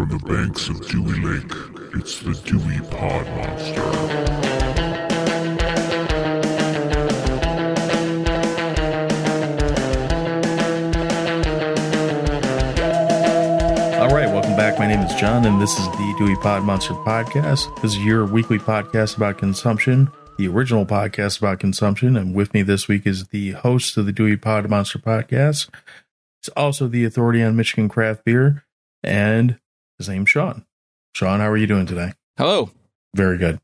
From the banks of Dewey Lake, it's the Dewey Pod Monster. All right, welcome back. My name is John, and this is the Dewey Pod Monster Podcast. This is your weekly podcast about consumption, the original podcast about consumption. And with me this week is the host of the Dewey Pod Monster Podcast. It's also the authority on Michigan craft beer, and his name's Sean. Sean, how are you doing today? Hello, Very good.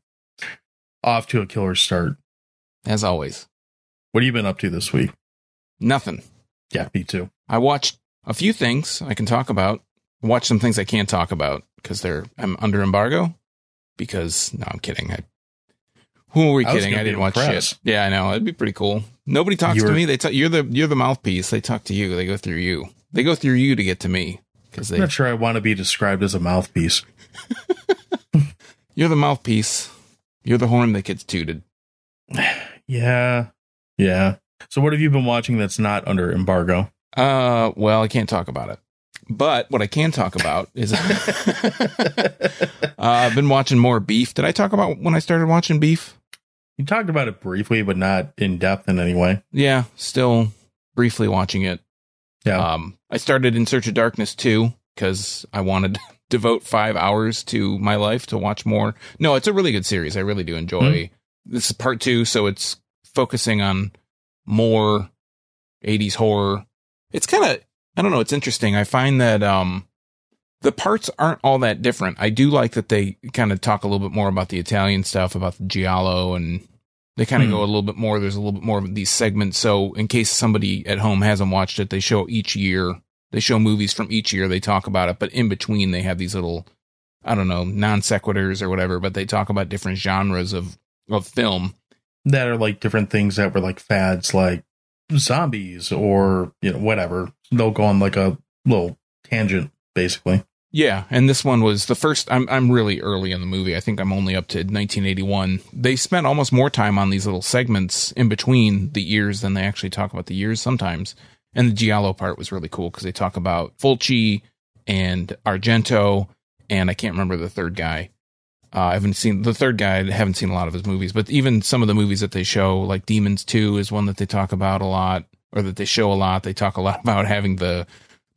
Off to a killer start. as always. What have you been up to this week? Nothing. Yeah, me too. I watched a few things I can talk about. Watched some things I can't talk about because they're I'm under embargo. Because no, I'm kidding. I, who are we I kidding? I didn't watch shit. Yeah, I know. It'd be pretty cool. Nobody talks You to me. They talk, you're the you're the mouthpiece. They talk to you. They go through you. They go through you to get to me because I'm they not sure I want to be described as a mouthpiece. you're the mouthpiece. You're the horn that gets tooted. Yeah. Yeah. So what have you been watching that's not under embargo? Uh, well, I can't talk about it. But what I can talk about is uh, I've been watching more Beef. Did I talk about when I started watching Beef? You talked about it briefly, but not in depth in any way. Yeah, still briefly watching it. Yeah. Um, I started In Search of Darkness too because I wanted to devote five hours to my life to watch more. No, it's a really good series. I really do enjoy. This is part two, so it's focusing on more 80s horror. It's kind of I don't know, it's interesting. I find that um the parts aren't all that different. I do like that they kind of talk a little bit more about the Italian stuff, about the giallo and they kind of Hmm. go a little bit more. There's a little bit more of these segments. So in case somebody at home hasn't watched it, they show each year. They show movies from each year. They talk about it, but in between they have these little, I don't know, non sequiturs or whatever. But they talk about different genres of of film. that are like different things that were like fads, like zombies or, you know, whatever. They'll go on like a little tangent, basically. Yeah, and this one was the first. I'm I'm really early in the movie. I think I'm only up to 1981. They spent almost more time on these little segments in between the years than they actually talk about the years sometimes. And the Giallo part was really cool because they talk about Fulci and Argento, and I can't remember the third guy. Uh, I haven't seen the third guy. I haven't seen a lot of his movies, but even some of the movies that they show, like Demons Two, is one that they talk about a lot, or that they show a lot. They talk a lot about having the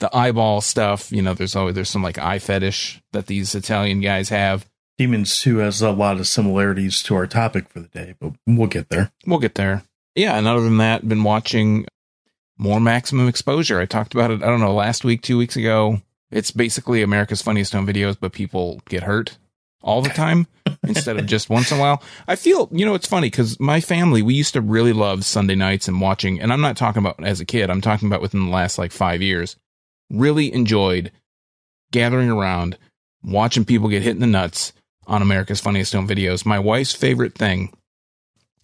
the eyeball stuff. You know, there's always there's some like eye fetish that these Italian guys have. Demons 2 has a lot of similarities to our topic for the day, but we'll get there. We'll get there. Yeah, and other than that, been watching more Maximum Exposure. I talked about it. I don't know last week, two weeks ago. It's basically America's Funniest Home Videos, but people get hurt all the time instead of just once in a while. I feel, you know, it's funny because my family, we used to really love Sunday nights and watching, and I'm not talking about as a kid, I'm talking about within the last like five years, really enjoyed gathering around, watching people get hit in the nuts on America's Funniest Home Videos. My wife's favorite thing,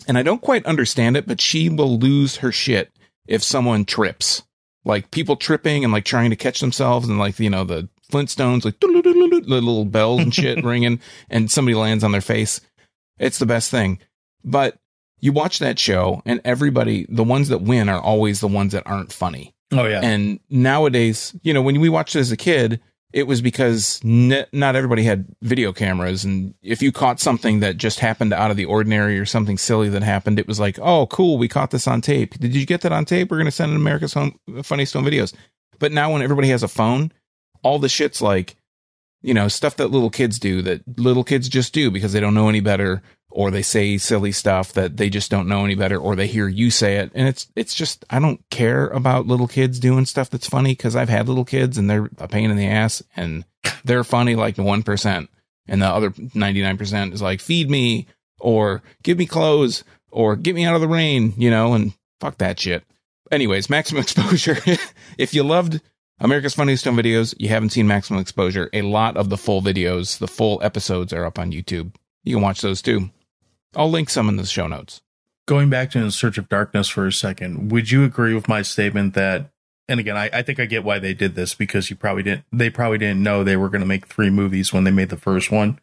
and I don't quite understand it, but she will lose her shit if someone trips. Like people tripping and like trying to catch themselves and like, you know, the Flintstones, like the little bells and shit ringing and somebody lands on their face. It's the best thing. But you watch that show and everybody, the ones that win are always the ones that aren't funny. Oh, yeah. And nowadays, you know, when we watched it as a kid, it was because not everybody had video cameras. And if you caught something that just happened out of the ordinary or something silly that happened, it was like, oh, cool, we caught this on tape. Did you get that on tape? We're to send it America's Home, Funniest Home Videos. But now when everybody has a phone, all the shit's like, you know, stuff that little kids do that little kids just do because they don't know any better or they say silly stuff that they just don't know any better or they hear you say it and it's it's just I don't care about little kids doing stuff that's funny cuz I've had little kids and they're a pain in the ass and they're funny like the 1% and the other 99% is like feed me or give me clothes or get me out of the rain, you know, and fuck that shit. Anyways, maximum exposure. if you loved America's Funniest Home Videos, you haven't seen Maximum Exposure. A lot of the full videos, the full episodes are up on YouTube. You can watch those too. I'll link some in the show notes. Going back to In Search of Darkness for a second, would you agree with my statement that, and again, I, I think I get why they did this because you probably didn't, they probably didn't know they were going to make three movies when they made the first one.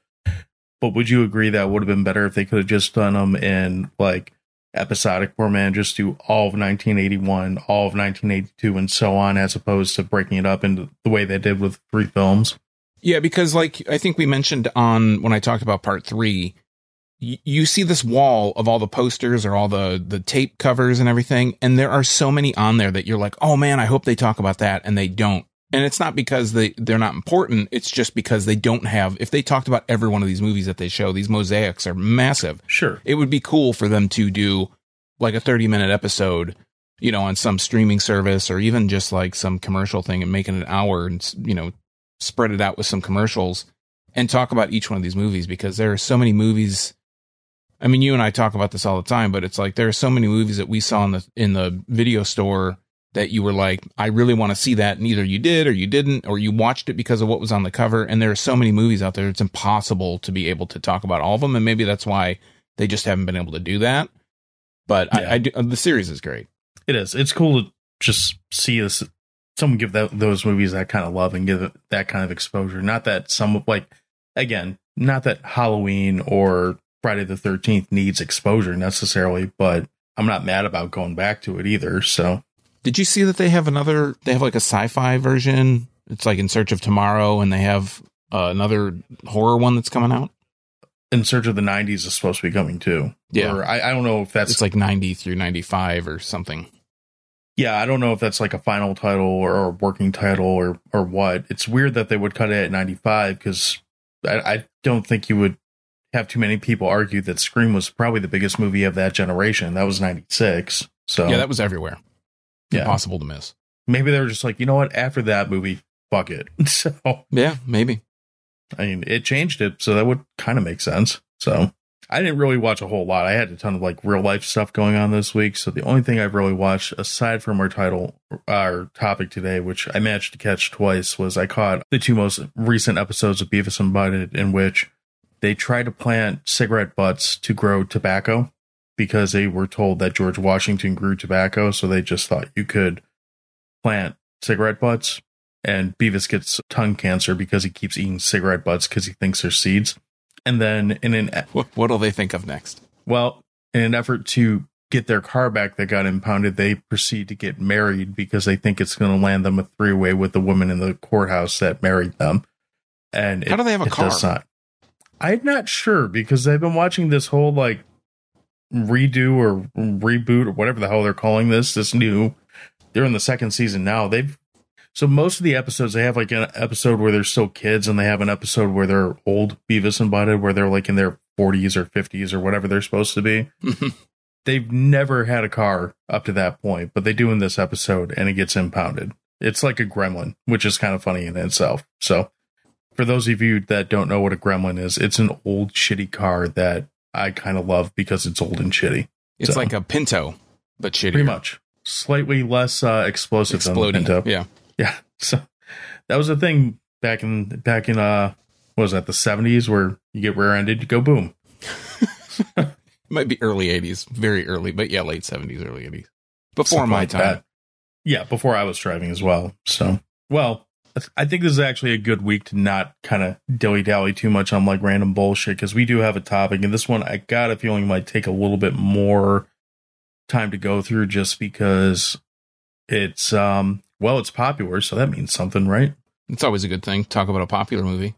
But would you agree that would have been better if they could have just done them in like episodic format just do all of 1981, all of 1982, and so on, as opposed to breaking it up into the way they did with three films? Yeah, because like I think we mentioned on when I talked about part three, you see this wall of all the posters or all the the tape covers and everything, and there are so many on there that you're like, oh man, I hope they talk about that, and they don't. And it's not because they they're not important. It's just because they don't have. If they talked about every one of these movies that they show, these mosaics are massive. Sure. It would be cool for them to do like a 30 minute episode, you know, on some streaming service or even just like some commercial thing and make it an hour and, you know, spread it out with some commercials and talk about each one of these movies because there are so many movies. I mean, you and I talk about this all the time, but it's like there are so many movies that we saw in the in the video store that you were like, I really want to see that, and either you did or you didn't, or you watched it because of what was on the cover. And there are so many movies out there; it's impossible to be able to talk about all of them, and maybe that's why they just haven't been able to do that. But Yeah. I, I do, uh, the series is great. It is. It's cool to just see this someone give that, those movies that kind of love and give it that kind of exposure. Not that some like again, not that Halloween or Friday the Thirteenth needs exposure necessarily, but I'm not mad about going back to it either. So Did you see that they have another? They have like a sci-fi version. It's like In Search of Tomorrow, and they have uh, another horror one that's coming out. In Search of the '90s is supposed to be coming too. Yeah. Or I, I don't know if that's It's like ninety through ninety-five or something. yeah, I don't know if that's like a final title or a working title or or what. It's weird that they would cut it at 95 because I, I don't think you would have too many people argue that Scream was probably the biggest movie of that generation. That was 96. So Yeah, that was everywhere. Yeah. Impossible to miss. maybe they were just like, you know what? After that movie, fuck it. So Yeah, maybe. I mean, it changed it, so that would kind of make sense. So I didn't really watch a whole lot. I had a ton of like real life stuff going on this week. So the only thing I've really watched, aside from our title, our topic today, which I managed to catch twice, was I caught the two most recent episodes of Beavis and Butthead, in which they tried to plant cigarette butts to grow tobacco because they were told that George Washington grew tobacco. So they just thought you could plant cigarette butts and Beavis gets tongue cancer because he keeps eating cigarette butts because he thinks they're seeds. And then in an What what'll they think of next? well, in an effort to get their car back that got impounded, they proceed to get married because they think it's going to land them a three way with the woman in the courthouse that married them. And How do they have a car? I'm not sure because I've been watching this whole like redo or reboot or whatever the hell they're calling this. This new, they're in the second season now. They've so most of the episodes they have like an episode where they're still kids, and they have an episode where they're old Beavis and Butthead, where they're like in their 40s or 50s or whatever they're supposed to be. They've never had a car up to that point, but they do in this episode, and it gets impounded. It's like a gremlin, which is kind of funny in itself. So, for those of you that don't know what a gremlin is, it's an old shitty car that I kind of love because it's old and shitty. It's So- like a Pinto, but shittier. Pretty much, slightly less uh, explosive exploding. than the Pinto. Yeah. Yeah. So that was a thing back in back in uh what was that the seventies where you get rear ended, you go boom. It might be early 80s, very early, but yeah, late 70s, early 80s. Before Something my like time. that. Yeah, before I was driving as well. So well, I think this is actually a good week to not kind of dilly dally too much on like random bullshit because we do have a topic, and this one I got a feeling might take a little bit more time to go through just because it's um well it's popular, so that means something, right? It's always a good thing. Talk about a popular movie.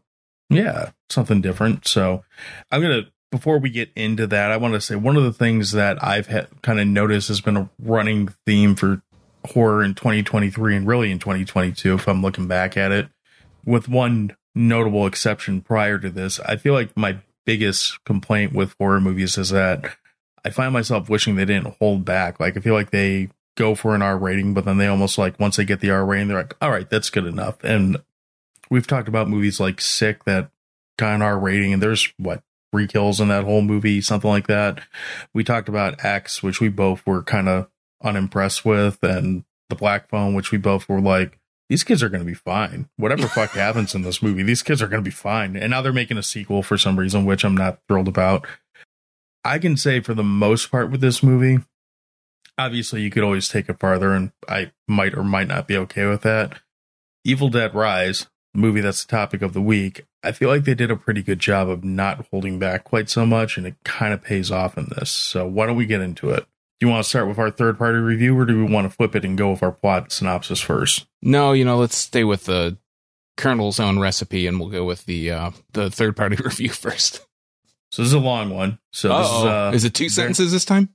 Yeah, something different. So I'm going to, before we get into that, I want to say one of the things that I've had kind of noticed has been a running theme for horror in 2023 and really in 2022, if I'm looking back at it, with one notable exception prior to this. I feel like my biggest complaint with horror movies is that I find myself wishing they didn't hold back. Like, I feel like they go for an R rating, but then they almost like, once they get the R rating, they're like, all right, that's good enough. And we've talked about movies like Sick that got an R rating, and there's what three kills in that whole movie, something like that. We talked about X, which we both were kind of unimpressed with, and the Black Phone, which we both were like, these kids are going to be fine. Whatever fuck happens in this movie, these kids are going to be fine. And now they're making a sequel for some reason, which I'm not thrilled about. I can say for the most part with this movie, obviously you could always take it farther, and I might or might not be okay with that. Evil Dead Rise, the movie that's the topic of the week, I feel like they did a pretty good job of not holding back quite so much, and it kind of pays off in this. So why don't we get into it? Do you want to start with our third party review, or do we want to flip it and go with our plot synopsis first? No, you know, let's stay with the Colonel's own recipe, and we'll go with the uh, the third party review first. So this is a long one. So this is, uh, is it two sentences this time?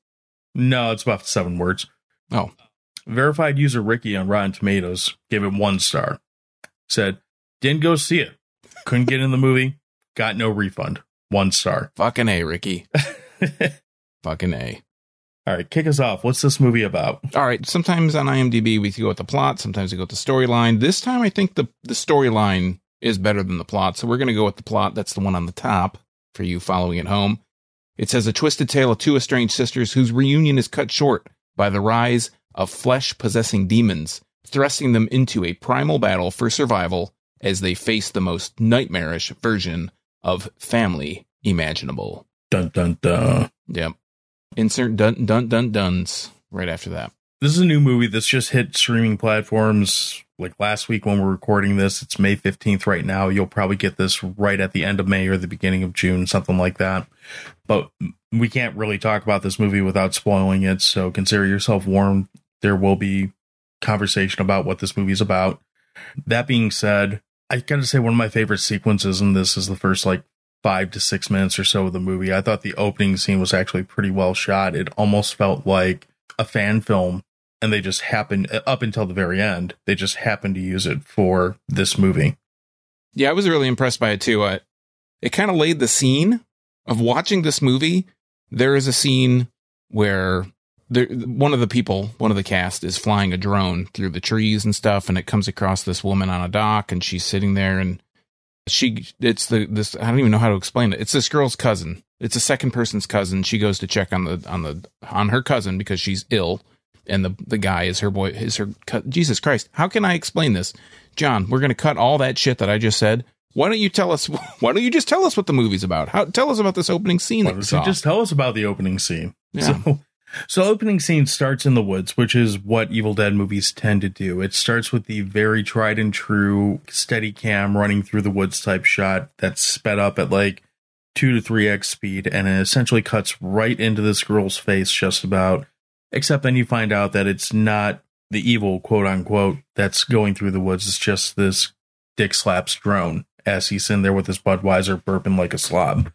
no, it's about seven words. Oh, Verified user Ricky on Rotten Tomatoes gave it one star. Said, didn't go see it. Couldn't get in the movie. Got no refund. One star. fucking a, Ricky. fucking a. All right, kick us off. What's this movie about? All right. Sometimes on IMDb we go with the plot. Sometimes we go with the storyline. This time I think the the storyline is better than the plot, so we're going to go with the plot. That's the one on the top for you following at home. It says a twisted tale of two estranged sisters whose reunion is cut short by the rise of flesh possessing demons, thrusting them into a primal battle for survival as they face the most nightmarish version of family imaginable. Dun dun dun. Yep. Insert dun dun dun duns right after that. This is a new movie that's just hit streaming platforms like last week when we're recording this. It's May 15th right now. You'll probably get this right at the end of May or the beginning of June, something like that. But we can't really talk about this movie without spoiling it. So consider yourself warned. There will be conversation about what this movie is about. That being said, I gotta say one of my favorite sequences in this is the first like five to six minutes or so of the movie. I thought the opening scene was actually pretty well shot. It almost felt like a fan film, and they just happened up until the very end. They just happened to use it for this movie. Yeah, I was really impressed by it too. Uh, it kind of laid the scene of watching this movie. There is a scene where there, one of the people, one of the cast, is flying a drone through the trees and stuff, and it comes across this woman on a dock, and she's sitting there, and she, it's the this. I don't even know how to explain it. It's this girl's cousin. It's a second person's cousin. She goes to check on the on the on her cousin because she's ill, and the the guy is her boy. Is her Jesus Christ? How can I explain this, John? We're gonna cut all that shit that I just said. Why don't you tell us? Why don't you just tell us what the movie's about? How tell us about this opening scene Why that don't you saw? just tell us about the opening scene? Yeah. So, so opening scene starts in the woods, which is what Evil Dead movies tend to do. It starts with the very tried and true steady cam running through the woods type shot that's sped up at like two to three x speed, and it essentially cuts right into this girl's face, just about. Except then you find out that it's not the evil quote unquote that's going through the woods. It's just this Dick slaps drone as he's in there with his Budweiser burping like a slob.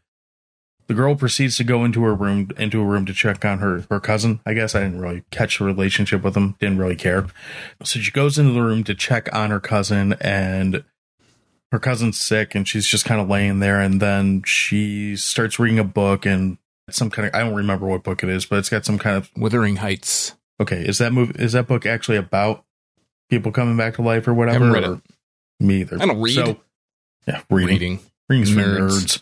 The girl proceeds to go into her room, into a room to check on her her cousin. I guess I didn't really catch the relationship with him. Didn't really care. So she goes into the room to check on her cousin, and her cousin's sick, and she's just kind of laying there. And then she starts reading a book, and some kind of I don't remember what book it is, but it's got some kind of Wuthering Heights. okay. Is that movie? Is that book actually about people coming back to life or whatever? Haven't read or- it. Me either. I don't read. So, yeah, reading. Reading. Reading's for Nerds. nerds.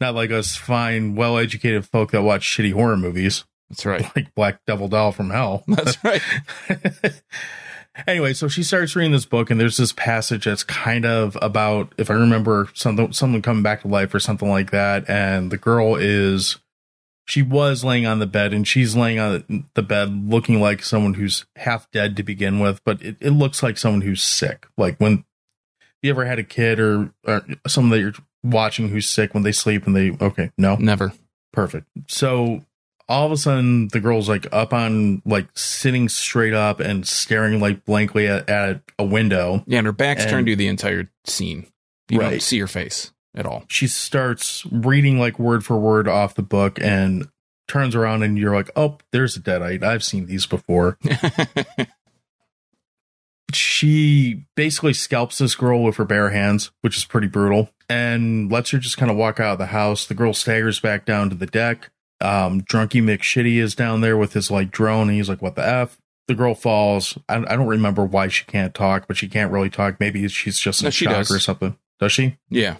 Not like us fine, well educated folk that watch shitty horror movies That's right. like Black Devil Doll from Hell. That's right. anyway, so she starts reading this book, and there's this passage that's kind of about, if I remember, something someone coming back to life or something like that. And the girl is, she was laying on the bed, and she's laying on the bed looking like someone who's half dead to begin with, but it, it looks like someone who's sick. Like when you ever had a kid or, or someone that you're watching who's sick when they sleep and they, okay, no, Never. Perfect. So all of a sudden, the girl's like up on, like sitting straight up and staring like blankly at, at a window. Yeah, and her back's And- turned to the entire scene. You don't see her face at all. She starts reading like word for word off the book and turns around, and you're like, oh, there's a deadite. I've seen these before. She basically scalps this girl with her bare hands, which is pretty brutal, and lets her just kind of walk out of the house. The girl staggers back down to the deck. Um, Drunky McShitty is down there with his like drone, and he's like, "What the f?" The girl falls. I, I don't remember why she can't talk, but she can't really talk. Maybe she's just in No, shock does. or something. Does she? yeah.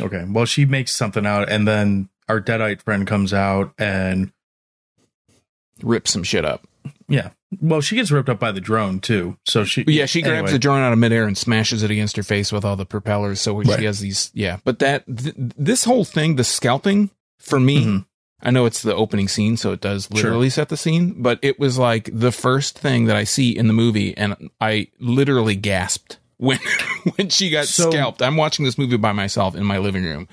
Okay. Well, she makes something out, and then our deadite friend comes out, and rips some shit up. yeah. Well, she gets ripped up by the drone too. So she, yeah, she grabs anyway. the drone out of midair and smashes it against her face with all the propellers. So Right. she has these. Yeah, but that th- this whole thing, the scalping, for me, Mhm. I know it's the opening scene, so it does literally set the scene. But it was like the first thing that I see in the movie, and I literally gasped when when she got So- scalped. I'm watching this movie by myself in my living room.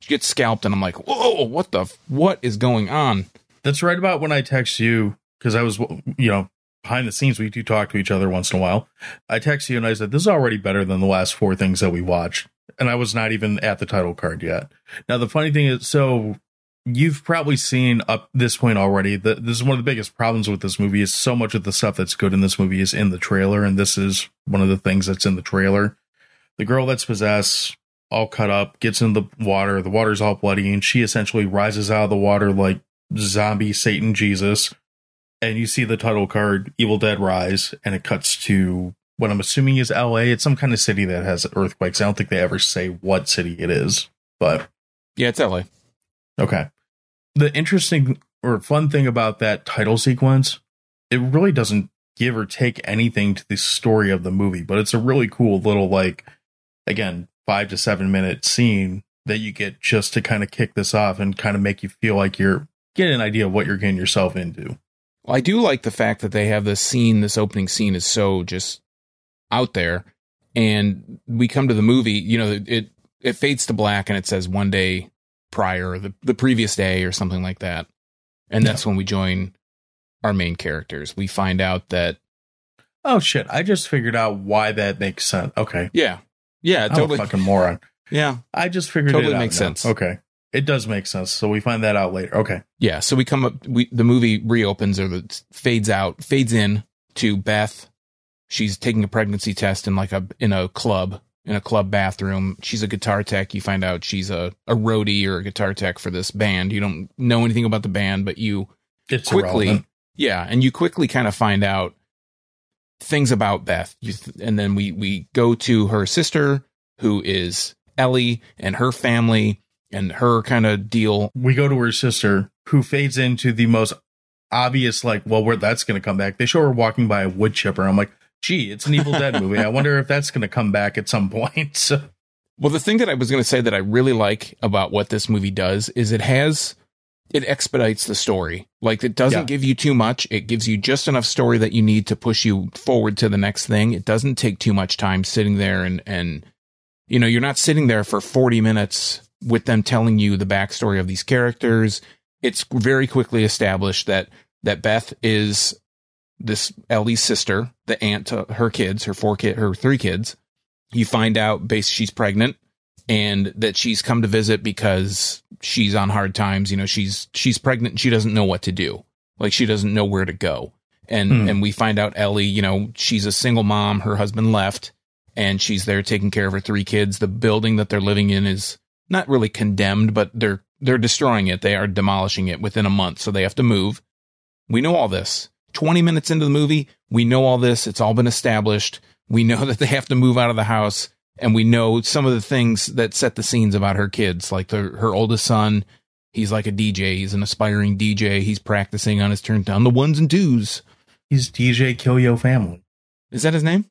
She gets scalped, and I'm like, "Whoa! What the? What is going on?" That's right about when I text you because I was, you know, behind the scenes, we do talk to each other once in a while. I text you and I said, This is already better than the last four things that we watched. And I was not even at the title card yet. Now, the funny thing is, so you've probably seen up this point already that this is one of the biggest problems with this movie is so much of the stuff that's good in this movie is in the trailer. And this is one of the things that's in the trailer. The girl that's possessed, all cut up, gets in the water. The water's all bloody, and she essentially rises out of the water like zombie Satan Jesus. And you see the title card, Evil Dead Rise, and it cuts to what I'm assuming is LA. It's some kind of city that has earthquakes. I don't think they ever say what city it is, but Yeah, it's LA. okay. The interesting or fun thing about that title sequence, it really doesn't give or take anything to the story of the movie, but it's a really cool little, like, again, five to seven minute scene that you get just to kind of kick this off and kind of make you feel like you're getting an idea of what you're getting yourself into. I do like the fact that they have this scene, this opening scene is so just out there. And we come to the movie, you know, it it fades to black and it says one day prior, the, the previous day or something like that. And that's when we join our main characters. We find out that Oh shit! I just figured out why that makes sense. Okay, yeah. Yeah, I'm a totally. fucking moron. Yeah. I just figured Totally it out makes now. sense. Okay, it does make sense. So we find that out later. Okay, Yeah, so we come up. We the movie reopens or the fades out, fades in to Beth. She's taking a pregnancy test in like a in a club in a club bathroom. She's a guitar tech. You find out she's a a roadie or a guitar tech for this band. You don't know anything about the band, but you it's quickly irrelevant. yeah, and you quickly kind of find out things about Beth. You th- and then we we go to her sister who is Ellie and her family and her kind of deal. we go to her sister who fades into the most obvious like well where that's going to come back they show her walking by a wood chipper i'm like gee it's an evil dead movie i wonder if that's going to come back at some point so Well, the thing that I was going to say that I really like about what this movie does is it has it expedites the story. Like it doesn't Yeah. give you too much. It gives you just enough story that you need to push you forward to the next thing. It doesn't take too much time sitting there and and you know, you're not sitting there for 40 minutes with them telling you the backstory of these characters. It's very quickly established that that Beth is this Ellie's sister, the aunt to her kids, her four kid, her three kids. You find out base she's pregnant and that she's come to visit because she's on hard times. You know, she's she's pregnant and she doesn't know what to do. Like she doesn't know where to go. And Hmm. and we find out Ellie, you know, she's a single mom, her husband left, and she's there taking care of her three kids. The building that they're living in is not really condemned, but they're they're destroying it. They are demolishing it within a month, so they have to move. We know all this. 20 minutes into the movie, we know all this. It's all been established. We know that they have to move out of the house and we know some of the things that set the scenes about her kids, like the, her oldest son. He's like a DJ. He's an aspiring DJ. He's practicing on his turn down the ones and twos. he's dj kill yo family Is that his name?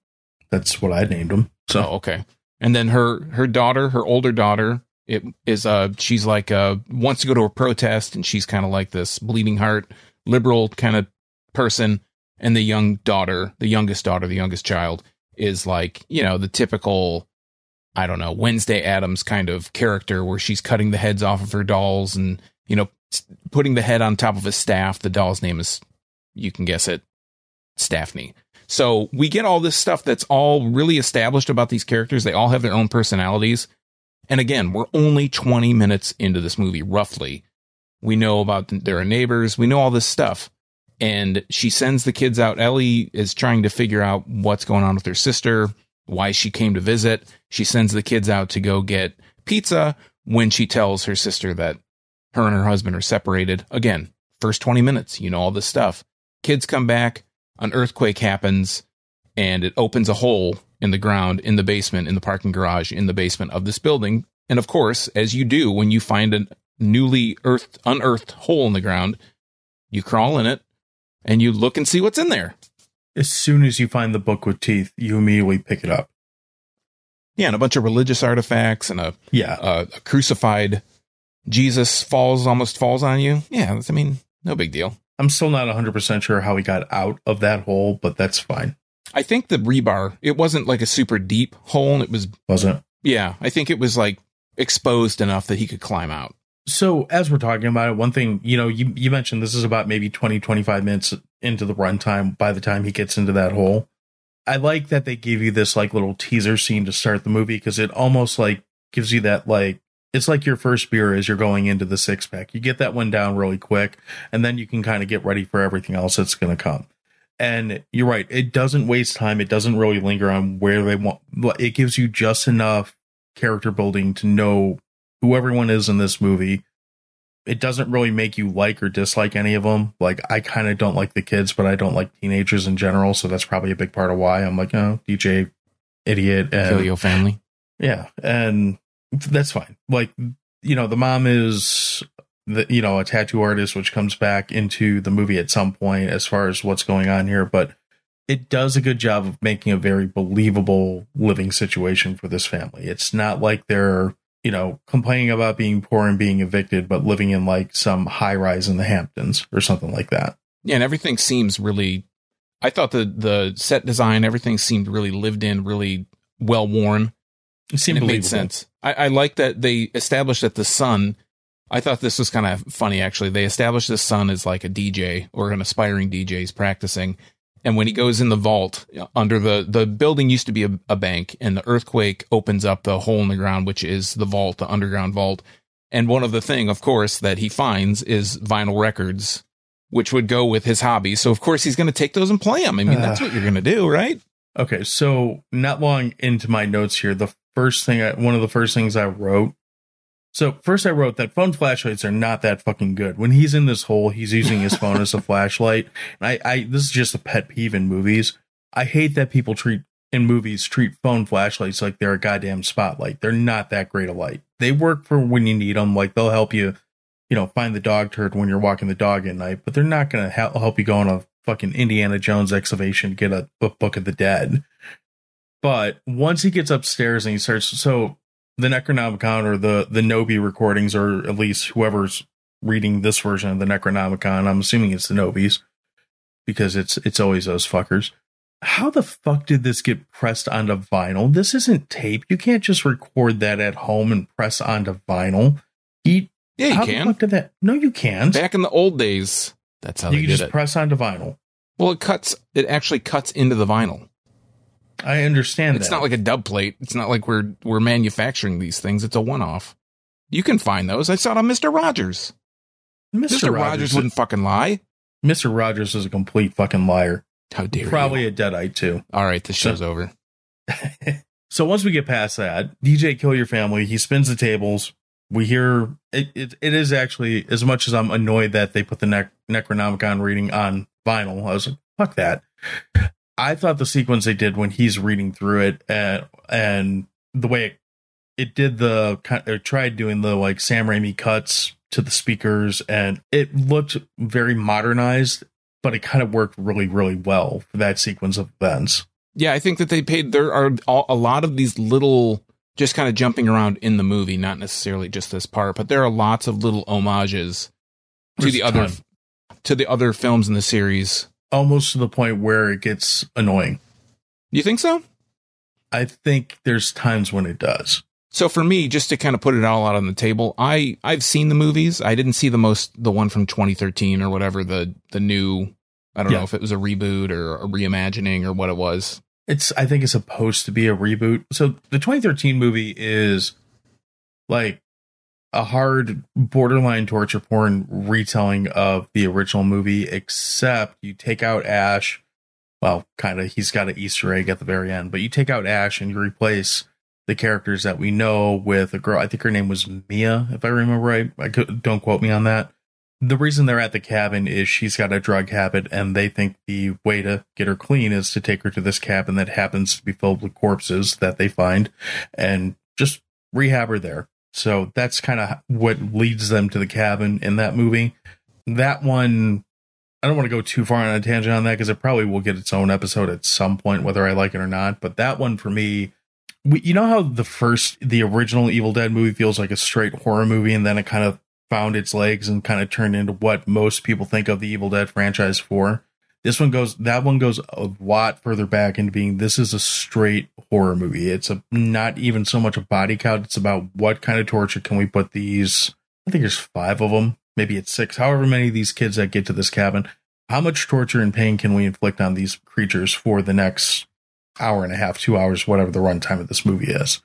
that's what i named him so Oh, okay. And then her her daughter, her older daughter, it is uh she's like uh wants to go to a protest and she's kind of like this bleeding heart liberal kind of person and the young daughter, the youngest daughter, the youngest child is like, you know, the typical I don't know, Wednesday Addams kind of character where she's cutting the heads off of her dolls and, you know, putting the head on top of a staff. The doll's name is you can guess it, Staffney. So we get all this stuff that's all really established about these characters. They all have their own personalities. And again, we're only 20 minutes into this movie, roughly. We know about their neighbors. We know all this stuff. And she sends the kids out. Ellie is trying to figure out what's going on with her sister, why she came to visit. She sends the kids out to go get pizza when she tells her sister that her and her husband are separated. Again, first 20 minutes, you know all this stuff. Kids come back, an earthquake happens, and it opens a hole in the ground in the basement, in the parking garage, in the basement of this building. And of course, as you do when you find a newly earthed, unearthed hole in the ground, you crawl in it and you look and see what's in there. as soon as you find the book with teeth you immediately pick it up Yeah, and a bunch of religious artifacts and a, yeah a, a crucified Jesus falls, almost falls on you. Yeah, that's- I mean, no big deal. i'm still not 100% sure how he got out of that hole but that's fine I think the rebar, it wasn't like a super deep hole. It was, wasn't yeah, I think it was like exposed enough that he could climb out. So as we're talking about it, one thing, you know, you, you mentioned this is about maybe 20, 25 minutes into the runtime by the time he gets into that hole. I like that they give you this like little teaser scene to start the movie because it almost like gives you that like it's like your first beer as you're going into the six pack. You get that one down really quick, and then you can kind of get ready for everything else that's going to come. And you're right; it doesn't waste time. It doesn't really linger on where they want. It gives you just enough character building to know who everyone is in this movie. It doesn't really make you like or dislike any of them. Like I kind of don't like the kids, but I don't like teenagers in general, so that's probably a big part of why I'm like, oh, DJ, idiot, and Kill your family. yeah, and that's fine. Like, you know, the mom is the you know a tattoo artist, which comes back into the movie at some point as far as what's going on here, but it does a good job of making a very believable living situation for this family. It's not like they're you know complaining about being poor and being evicted, but living in like some high rise in the Hamptons or something like that. Yeah, and everything seems really. I thought the the set design, everything seemed really lived in, really well worn. It seemed it made sense. I, I like that they established that the son. I thought this was kind of funny actually. They established this son as like a DJ or an aspiring DJ is practicing, and when he goes in the vault uh, under the the building used to be a, a bank, and the earthquake opens up the hole in the ground, which is the vault, the underground vault. And one of the thing, of course, that he finds is vinyl records, which would go with his hobby. So of course he's going to take those and play them. I mean, that's what you're going to do, right? Okay, so not long into my notes here, the first thing, I, one of the first things I wrote. So first, I wrote that phone flashlights are not that fucking good. When he's in this hole, he's using his phone as a flashlight. And I, I, this is just a pet peeve in movies. I hate that people treat in movies treat phone flashlights like they're a goddamn spotlight. They're not that great a light. They work for when you need them. Like they'll help you, you know, find the dog turd when you're walking the dog at night. But they're not going to help help you go on a fucking Indiana Jones excavation to get a book of the dead. But once he gets upstairs and he starts, so the Necronomicon or the the Knowby recordings, or at least whoever's reading this version of the Necronomicon, I'm assuming it's the Knowbys because it's it's always those fuckers. How the fuck did this get pressed onto vinyl? This isn't tape. You can't just record that at home and press onto vinyl. He, Yeah, you how the can. fuck did that? No, you can't. Back in the old days, that's how you they did just it. press onto vinyl. well, it cuts. It actually cuts into the vinyl. I understand It's that. not like a dub plate. It's not like we're we're manufacturing these things. It's a one off. You can find those. I saw it on Mister Rogers. Mister Rogers, wouldn't fucking lie. Mr. Rogers is a complete fucking liar. How dare Probably you? a deadite too. All right, the show's over. so once we get past that, DJ kill your family. He spins the tables. We hear it. It, it is actually as much as I'm annoyed that they put the Nec- Necronomicon reading on vinyl. I was like, fuck that. I thought the sequence they did when he's reading through it and and the way it, it did the kind or tried doing the like Sam Raimi cuts to the speakers and it looked very modernized, but it kind of worked really really well for that sequence of events. Yeah, I think that they paid. There are all, a lot of these little, just kind of jumping around in the movie, not necessarily just this part, but there are lots of little homages to There's the other to the other films in the series. Almost to the point where it gets annoying. You think so? I think there's times when it does. So for me, just to kind of put it all out on the table, I I've seen the movies. I didn't see the most the one from 2013 or whatever the the new. I don't Yeah. know if it was a reboot or a reimagining or what it was. It's I think it's supposed to be a reboot. So the 2013 movie is like a hard borderline torture porn retelling of the original movie, except you take out Ash. Well, kind of, he's got an Easter egg at the very end, but you take out Ash and you replace the characters that we know with a girl. I think her name was Mia, if I remember right. I could, don't quote me on that. The reason they're at the cabin is she's got a drug habit, and they think the way to get her clean is to take her to this cabin that happens to be filled with corpses that they find, and just rehab her there. So that's kind of what leads them to the cabin in that movie. That one, I don't want to go too far on a tangent on that because it probably will get its own episode at some point, whether I like it or not. But that one for me, we, you know how the first, the original Evil Dead movie feels like a straight horror movie, and then it kind of found its legs and kind of turned into what most people think of the Evil Dead franchise for. This one goes, that one goes a lot further back into being this is a straight horror movie. It's a not even so much a body count. It's about what kind of torture can we put these I think there's five of them. Maybe it's six. However many of these kids that get to this cabin. How much torture and pain can we inflict on these creatures for the next hour and a half, two hours, whatever the runtime of this movie is?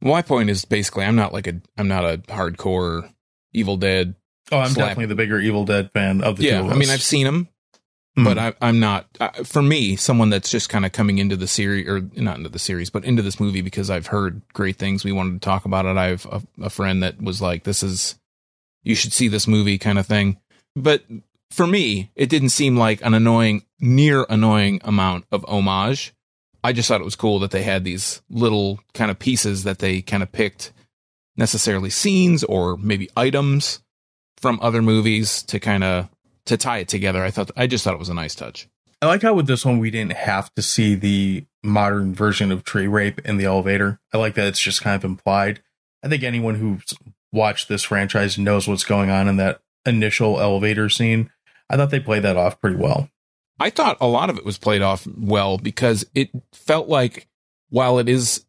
My point is basically, I'm not like a, I'm not a hardcore Evil Dead. Oh, I'm Slap. definitely the bigger Evil Dead fan of the Yeah, two of I mean. I've seen them, Mhm. but I, I'm not. Uh, for me, someone that's just kind of coming into the series, or not into the series, but into this movie because I've heard great things. We wanted to talk about it. I have a, a friend that was like, "This is, you should see this movie," kind of thing. But for me, it didn't seem like an annoying, near annoying amount of homage. I just thought it was cool that they had these little kind of pieces that they kind of picked, necessarily scenes or maybe items from other movies to kind of to tie it together. I thought I just thought it was a nice touch. I like how with this one we didn't have to see the modern version of tree rape in the elevator. I like that it's just kind of implied. I think anyone who's watched this franchise knows what's going on in that initial elevator scene. I thought they played that off pretty well. I thought a lot of it was played off well because it felt like while it is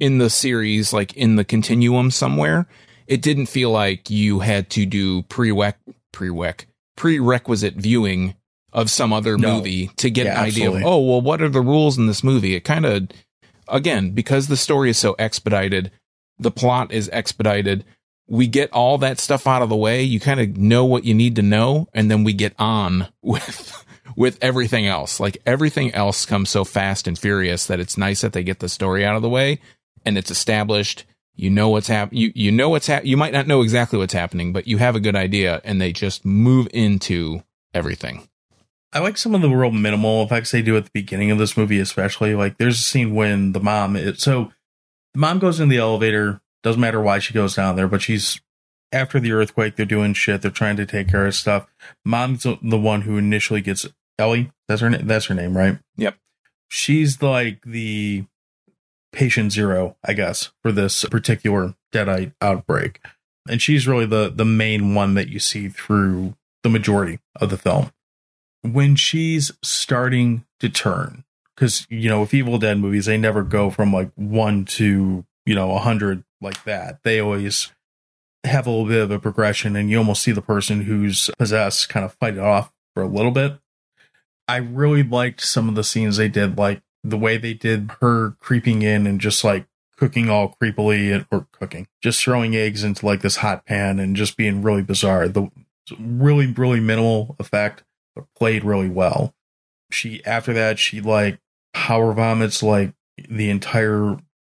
in the series, like in the continuum somewhere, it didn't feel like you had to do prereq prereq prerequisite viewing of some other No. movie to get Yeah, an idea of oh well what are the rules in this movie. It kind of again because the story is so expedited, the plot is expedited. We get all that stuff out of the way. You kind of know what you need to know, and then we get on with with everything else. Like everything else comes so fast and furious that it's nice that they get the story out of the way and it's established. You know what's hap- you you know what's hap- you might not know exactly what's happening, but you have a good idea and they just move into everything. I like some of the real minimal effects they do at the beginning of this movie, especially. Like there's a scene when the mom is so the mom goes in the elevator, doesn't matter why she goes down there, but she's after the earthquake, they're doing shit, they're trying to take care of stuff. Mom's the the one who initially gets Ellie. That's her name that's her name, right? Yep. She's like the patient zero, I guess, for this particular deadite outbreak. And she's really the the main one that you see through the majority of the film. When she's starting to turn because you know with evil dead movies they never go from like one to you know a hundred like that. They always have a little bit of a progression and you almost see the person who's possessed kind of fight it off for a little bit. I really liked some of the scenes they did like the way they did her creeping in and just like cooking all creepily or cooking just throwing eggs into like this hot pan and just being really bizarre the really really minimal effect but played really well. She after that she like power vomits like the entire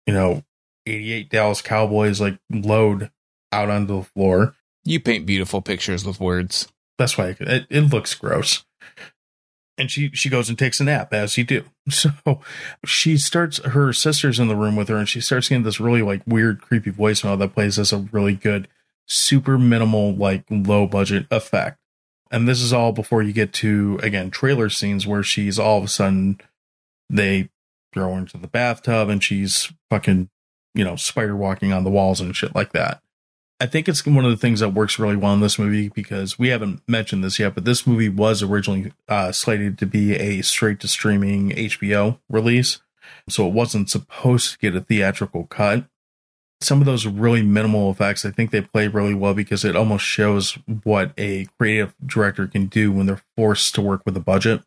you know 88 Dallas Cowboys like load out onto the floor. You paint beautiful pictures with words. That's why it, it looks gross. And she she goes and takes a nap as you do. So she starts her sister's in the room with her and she starts getting this really like weird creepy voicemail that plays as a really good super minimal like low budget effect. And this is all before you get to again trailer scenes where she's all of a sudden they throw her into the bathtub and she's fucking you know spider walking on the walls and shit like that. I think it's one of the things that works really well in this movie because we haven't mentioned this yet, but this movie was originally uh, slated to be a straight to streaming HBO release. So it wasn't supposed to get a theatrical cut. Some of those really minimal effects, I think they play really well because it almost shows what a creative director can do when they're forced to work with a budget.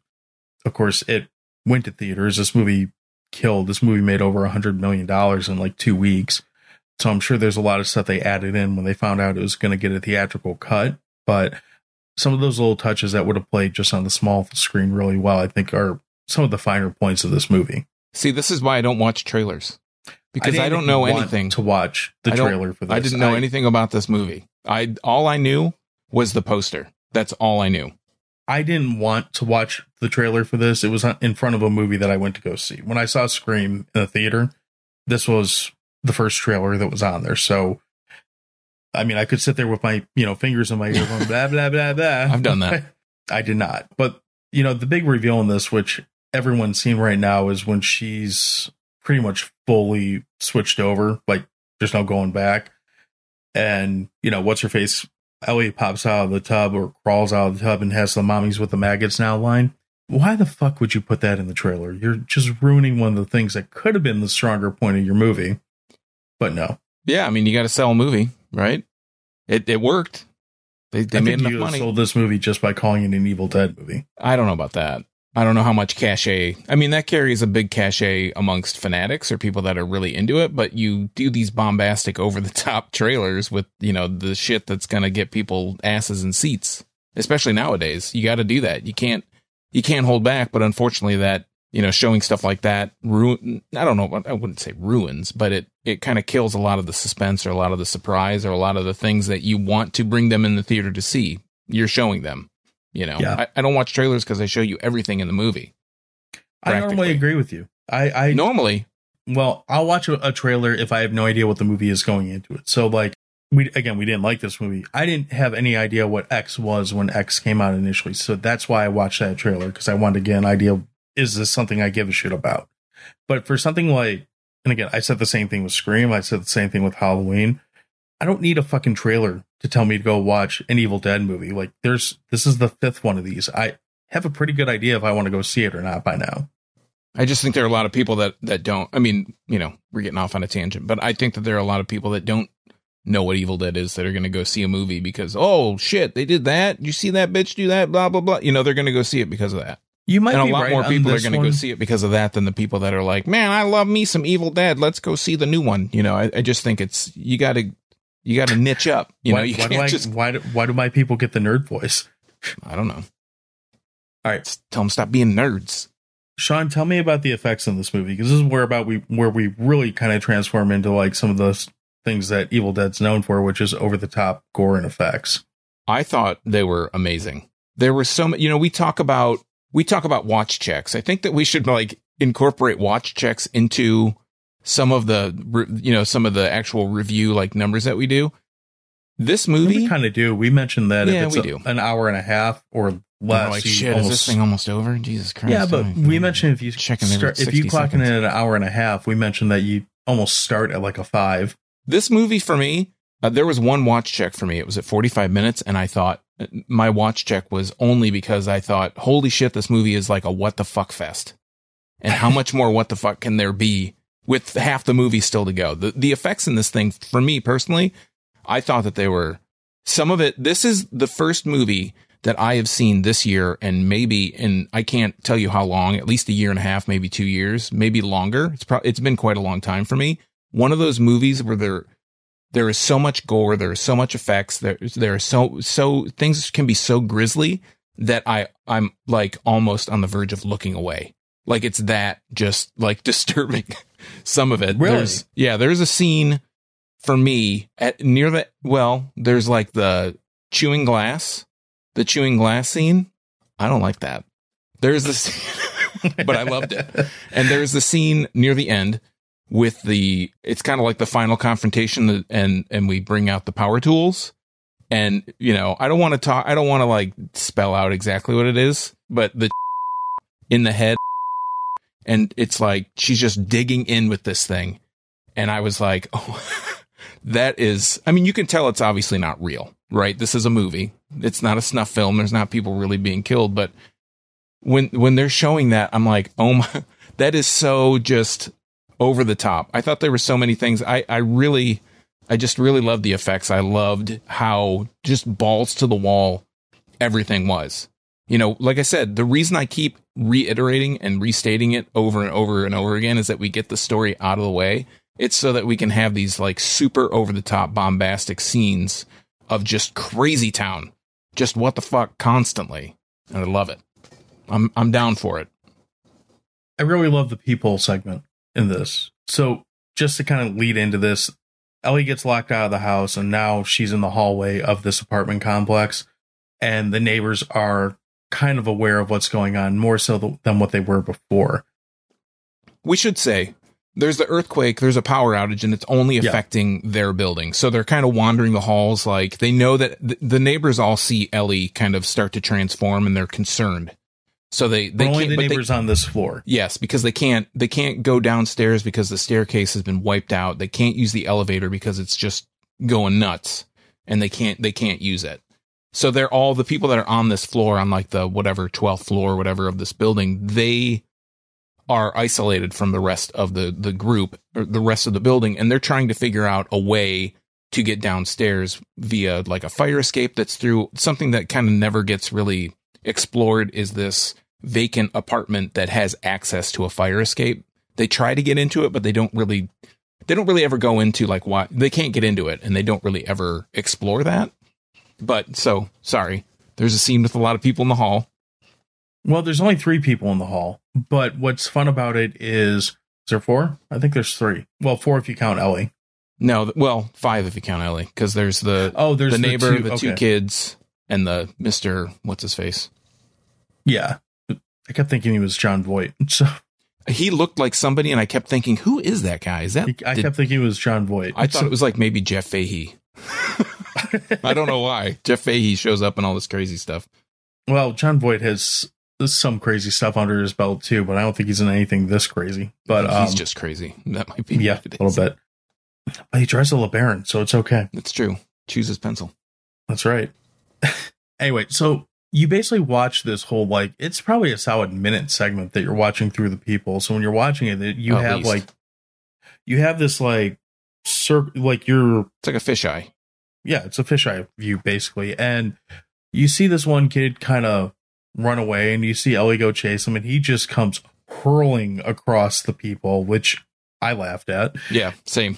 Of course, it went to theaters. This movie killed. This movie made over a hundred million dollars in like two weeks. So I'm sure there's a lot of stuff they added in when they found out it was going to get a theatrical cut. But some of those little touches that would have played just on the small screen really well, I think, are some of the finer points of this movie. See, this is why I don't watch trailers because I, didn't don't know want anything. to watch the trailer for this. I didn't know anything about this movie. I all I knew was the poster. That's all I knew. I didn't want to watch the trailer for this. It was in front of a movie that I went to go see. When I saw Scream in the theater, this was the first trailer that was on there. So, I mean, I could sit there with my, you know, fingers in my ear going blah, blah, blah, blah. I've done that. I did not. But, you know, the big reveal in this, which everyone's seen right now, is when she's pretty much fully switched over. Like, there's no going back. And, you know, what's her face? Ellie pops out of the tub or crawls out of the tub and has the mommies with the maggots now line. Why the fuck would you put that in the trailer? You're just ruining one of the things that could have been the stronger point of your movie. But no. Yeah, I mean, you got to sell a movie, right? It it worked. They they I made enough money. sold this movie just by calling it an Evil Dead movie. I don't know about that. I don't know how much cachet. I mean, that carries a big cachet amongst fanatics or people that are really into it, but you do these bombastic over the top trailers with, you know, the shit that's going to get people asses and seats, especially nowadays. You got to do that. You can't, you can't hold back, but unfortunately that, you know, showing stuff like that ruin, I don't know, I wouldn't say ruins, but it, it kind of kills a lot of the suspense or a lot of the surprise or a lot of the things that you want to bring them in the theater to see. You're showing them. You know, Yeah. I, I don't watch trailers because they show you everything in the movie. I normally agree with you. I, I Normally, well, I'll watch a, a trailer if I have no idea what the movie is going into it. So like we again, we didn't like this movie. I didn't have any idea what X was when X came out initially. So that's why I watched that trailer because I wanted to get an idea is this something I give a shit about? But for something like and again, I said the same thing with Scream, I said the same thing with Halloween. I don't need a fucking trailer to tell me to go watch an Evil Dead movie. Like there's this is the fifth one of these. I have a pretty good idea if I want to go see it or not by now. I just think there are a lot of people that that don't. I mean, you know, we're getting off on a tangent, but I think that there are a lot of people that don't know what Evil Dead is that are going to go see a movie because oh shit, they did that. You see that bitch do that? Blah blah blah. You know, they're going to go see it because of that. You might and a lot right more people are going to go see it because of that than the people that are like, man, I love me some Evil Dead. Let's go see the new one. You know, I, I just think it's you got to you got to niche up. You why, know, you why do can't I just why do, why do my people get the nerd voice? I don't know. All right, Just tell them stop being nerds. Sean, tell me about the effects in this movie because this is where about we where we really kind of transform into like some of those things that Evil Dead's known for, which is over the top gore and effects. I thought they were amazing. There were so many, you know, we talk about, we talk about watch checks. I think that we should like incorporate watch checks into some of the, you know, some of the actual review like numbers that we do. This movie, We kind of do. We mentioned that Yeah, we a- do. an hour and a half or less, like, shit, is this thing almost over? Jesus Christ. yeah, but we mentioned if you Checking start, if you 60 clock in at an hour and a half, we mentioned that you almost start at like a five. this movie for me, uh, there was one watch check for me. It was at 45 minutes, and I thought my watch check was only because I thought, holy shit, this movie is like a what the fuck fest. And how much more what the fuck can there be with half the movie still to go? The, the effects in this thing, for me personally, I thought that they were some of it. This is the first movie that I have seen this year, and maybe in I can't tell you how long, at least a year and a half, maybe two years, maybe longer. It's probably, it's been quite a long time for me. One of those movies where there there is so much gore, there is so much effects, there there are so so things can be so grisly that I I'm like almost on the verge of looking away. Like it's that just like disturbing. Some of it. Really? There's, yeah, there's a scene for me at near the well, there's like the chewing glass, the chewing glass scene. I don't like that. There's this, but I loved it. And there's the scene near the end with the. It's kind of like the final confrontation, and and we bring out the power tools. And you know, I don't want to talk. I don't want to like spell out exactly what it is, but the in the head, and it's like she's just digging in with this thing, and I was like, oh. that is i mean you can tell it's obviously not real right this is a movie it's not a snuff film there's not people really being killed but when when they're showing that i'm like oh my that is so just over the top i thought there were so many things i i really i just really loved the effects i loved how just balls to the wall everything was you know like i said the reason i keep reiterating and restating it over and over and over again is that we get the story out of the way it's so that we can have these like super over the top bombastic scenes of just crazy town. Just what the fuck constantly. And I love it. I'm I'm down for it. I really love the people segment in this. So just to kind of lead into this, Ellie gets locked out of the house and now she's in the hallway of this apartment complex and the neighbors are kind of aware of what's going on more so th- than what they were before. We should say there's the earthquake, there's a power outage, and it's only Yeah. affecting their building. So they're kind of wandering the halls. Like they know that th- the neighbors all see Ellie kind of start to transform and they're concerned. So they, they only can't, the but they- neighbors on this floor. Yes, because they can't they can't go downstairs because the staircase has been wiped out. They can't use the elevator because it's just going nuts and they can't they can't use it. So they're all the people that are on this floor on like the whatever 12th floor or whatever of this building, they are isolated from the rest of the the group or the rest of the building and they're trying to figure out a way to get downstairs via like a fire escape that's through something that kind of never gets really explored is this vacant apartment that has access to a fire escape. They try to get into it, but they don't really they don't really ever go into like why they can't get into it and they don't really ever explore that. But so sorry. There's a scene with a lot of people in the hall. Well, there's only three people in the hall, but what's fun about it is, is there four? I think there's three. Well, four if you count Ellie. No, well, five if you count Ellie, because there's the Oh, there's the neighbor, two, the two okay. kids, and the Mister what's his face. Yeah, I kept thinking he was Jon Voight. So He looked like somebody, and I kept thinking, who is that guy? Is that? I did- kept thinking he was Jon Voight. I thought it was like maybe Jeff Fahey. I don't know why Jeff Fahey shows up in all this crazy stuff. well, Jon Voight has some crazy stuff under his belt too, but I don't think he's in anything this crazy. But he's um, just crazy. That might be yeah, a little bit. But he drives a LeBaron, so it's okay. That's true. Choose his pencil. That's right. anyway, so you basically watch this whole like it's probably a solid minute segment that you're watching through the people. So when you're watching it, you At have least. like you have this like cir- like you're It's like a fisheye. yeah, it's a fisheye view basically, and you see this one kid kind of run away, and you see Ellie go chase him, and he just comes hurling across the people, which I laughed at. Yeah, same.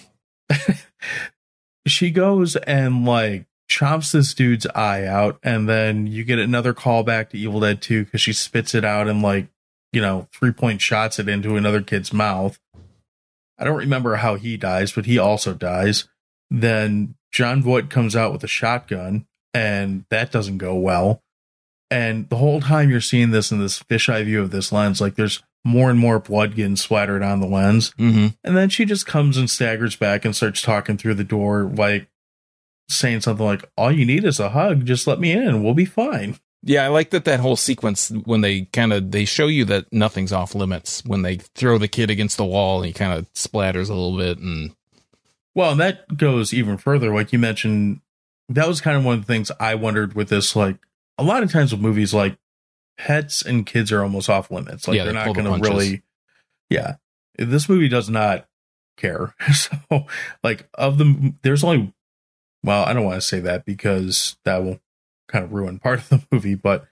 she goes and like chomps this dude's eye out and then you get another call back to evil dead 2 because she spits it out and like you know three point shots it into another kid's mouth. I don't remember how he dies but he also dies. Then jon voight comes out with a shotgun and that doesn't go well. And the whole time you're seeing this in this fisheye view of this lens like there's more and more blood getting splattered on the lens. Mm-hmm. and then she just comes and staggers back and starts talking through the door, like saying something like, All you need is a hug. Just let me in. We'll be fine. Yeah, I like that that whole sequence when they kind of they show you that nothing's off limits when they throw the kid against the wall and he kind of splatters a little bit and Well, and that goes even further. Like you mentioned, that was kind of one of the things I wondered with this. Like, a lot of times with movies, like pets and kids are almost off limits. Like, Yeah, they're they not going to really. Yeah. This movie does not care. so, like, of the. There's only. Well, I don't want to say that because that will kind of ruin part of the movie. But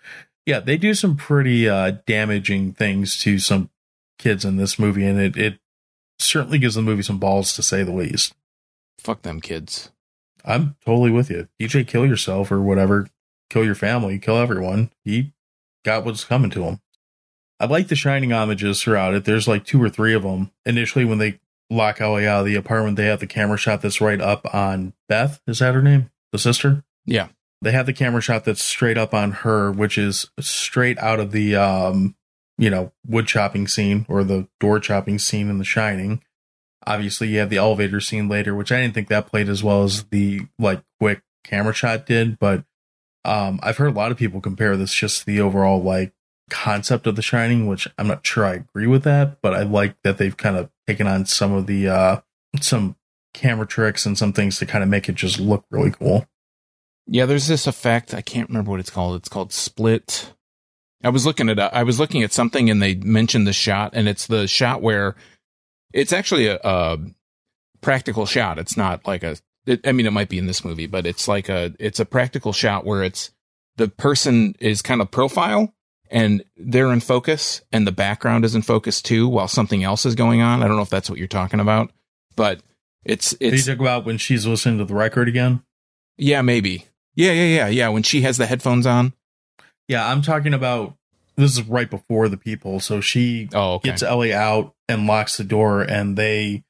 yeah, they do some pretty uh, damaging things to some kids in this movie. And it, it certainly gives the movie some balls to say the least. fuck them kids. I'm totally with you. DJ, kill yourself or whatever. Kill your family. Kill everyone. He got what's coming to him. I like the shining homages throughout it. There's like two or three of them. Initially, when they lock out of the apartment, they have the camera shot that's right up on Beth. Is that her name? The sister? Yeah. They have the camera shot that's straight up on her, which is straight out of the, um, you know, wood chopping scene or the door chopping scene in The Shining. Obviously, you have the elevator scene later, which I didn't think that played as well as the like quick camera shot did, but um, I've heard a lot of people compare this just to the overall like concept of The Shining, which I'm not sure I agree with that, but I like that they've kind of taken on some of the uh, some camera tricks and some things to kind of make it just look really cool. Yeah, there's this effect. I can't remember what it's called. It's called split. I was looking at I was looking at something and they mentioned the shot and it's the shot where it's actually a, a practical shot. It's not like a it, I mean it might be in this movie, but it's like a it's a practical shot where it's the person is kind of profile and they're in focus and the background is in focus too while something else is going on. I don't know if that's what you're talking about, but it's Did you it's talk about when she's listening to the record again? yeah, maybe. Yeah, yeah, yeah, yeah. When she has the headphones on. Yeah, I'm talking about this is right before the people. So she Oh, okay. gets Ellie out and locks the door, and they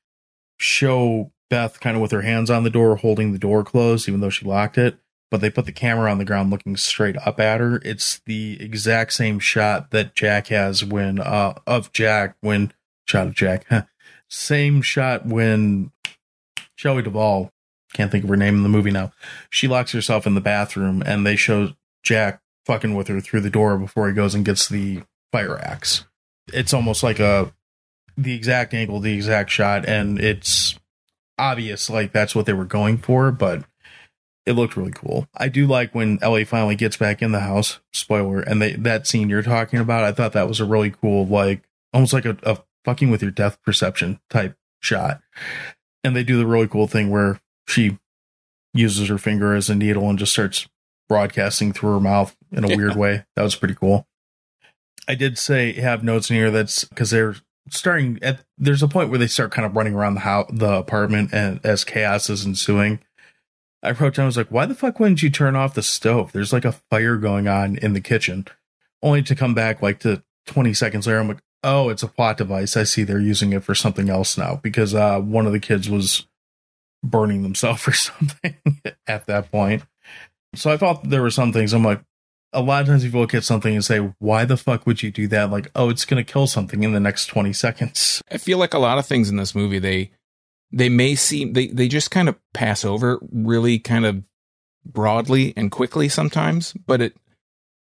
show Beth kind of with her hands on the door, holding the door closed, even though she locked it. But they put the camera on the ground looking straight up at her. It's the exact same shot that Jack has when, uh, of Jack when, shot of Jack. same shot when Shelley Duvall, can't think of her name in the movie now. She locks herself in the bathroom and they show Jack fucking with her through the door before he goes and gets the fire axe. It's almost like a the exact angle, the exact shot, and it's obvious like that's what they were going for, but it looked really cool. I do like when Ellie finally gets back in the house, spoiler, and they that scene you're talking about, I thought that was a really cool, like almost like a, a fucking with your death perception type shot. And they do the really cool thing where she uses her finger as a needle and just starts broadcasting through her mouth in a Yeah. weird way. That was pretty cool. I did say have notes in here that's because they're starting at there's a point where they start kind of running around the house, the apartment, and as chaos is ensuing. I wrote down, I was like, why the fuck wouldn't you turn off the stove? There's like a fire going on in the kitchen, only to come back like to 20 seconds later. I'm like, oh, it's a plot device. I see they're using it for something else now because uh, one of the kids was burning themselves or something at that point. So I thought there were some things I'm like, a lot of times people look at something and say, why the fuck would you do that? Like, oh, it's going to kill something in the next 20 seconds. I feel like a lot of things in this movie they they may seem they they just kind of pass over really kind of broadly and quickly sometimes, but it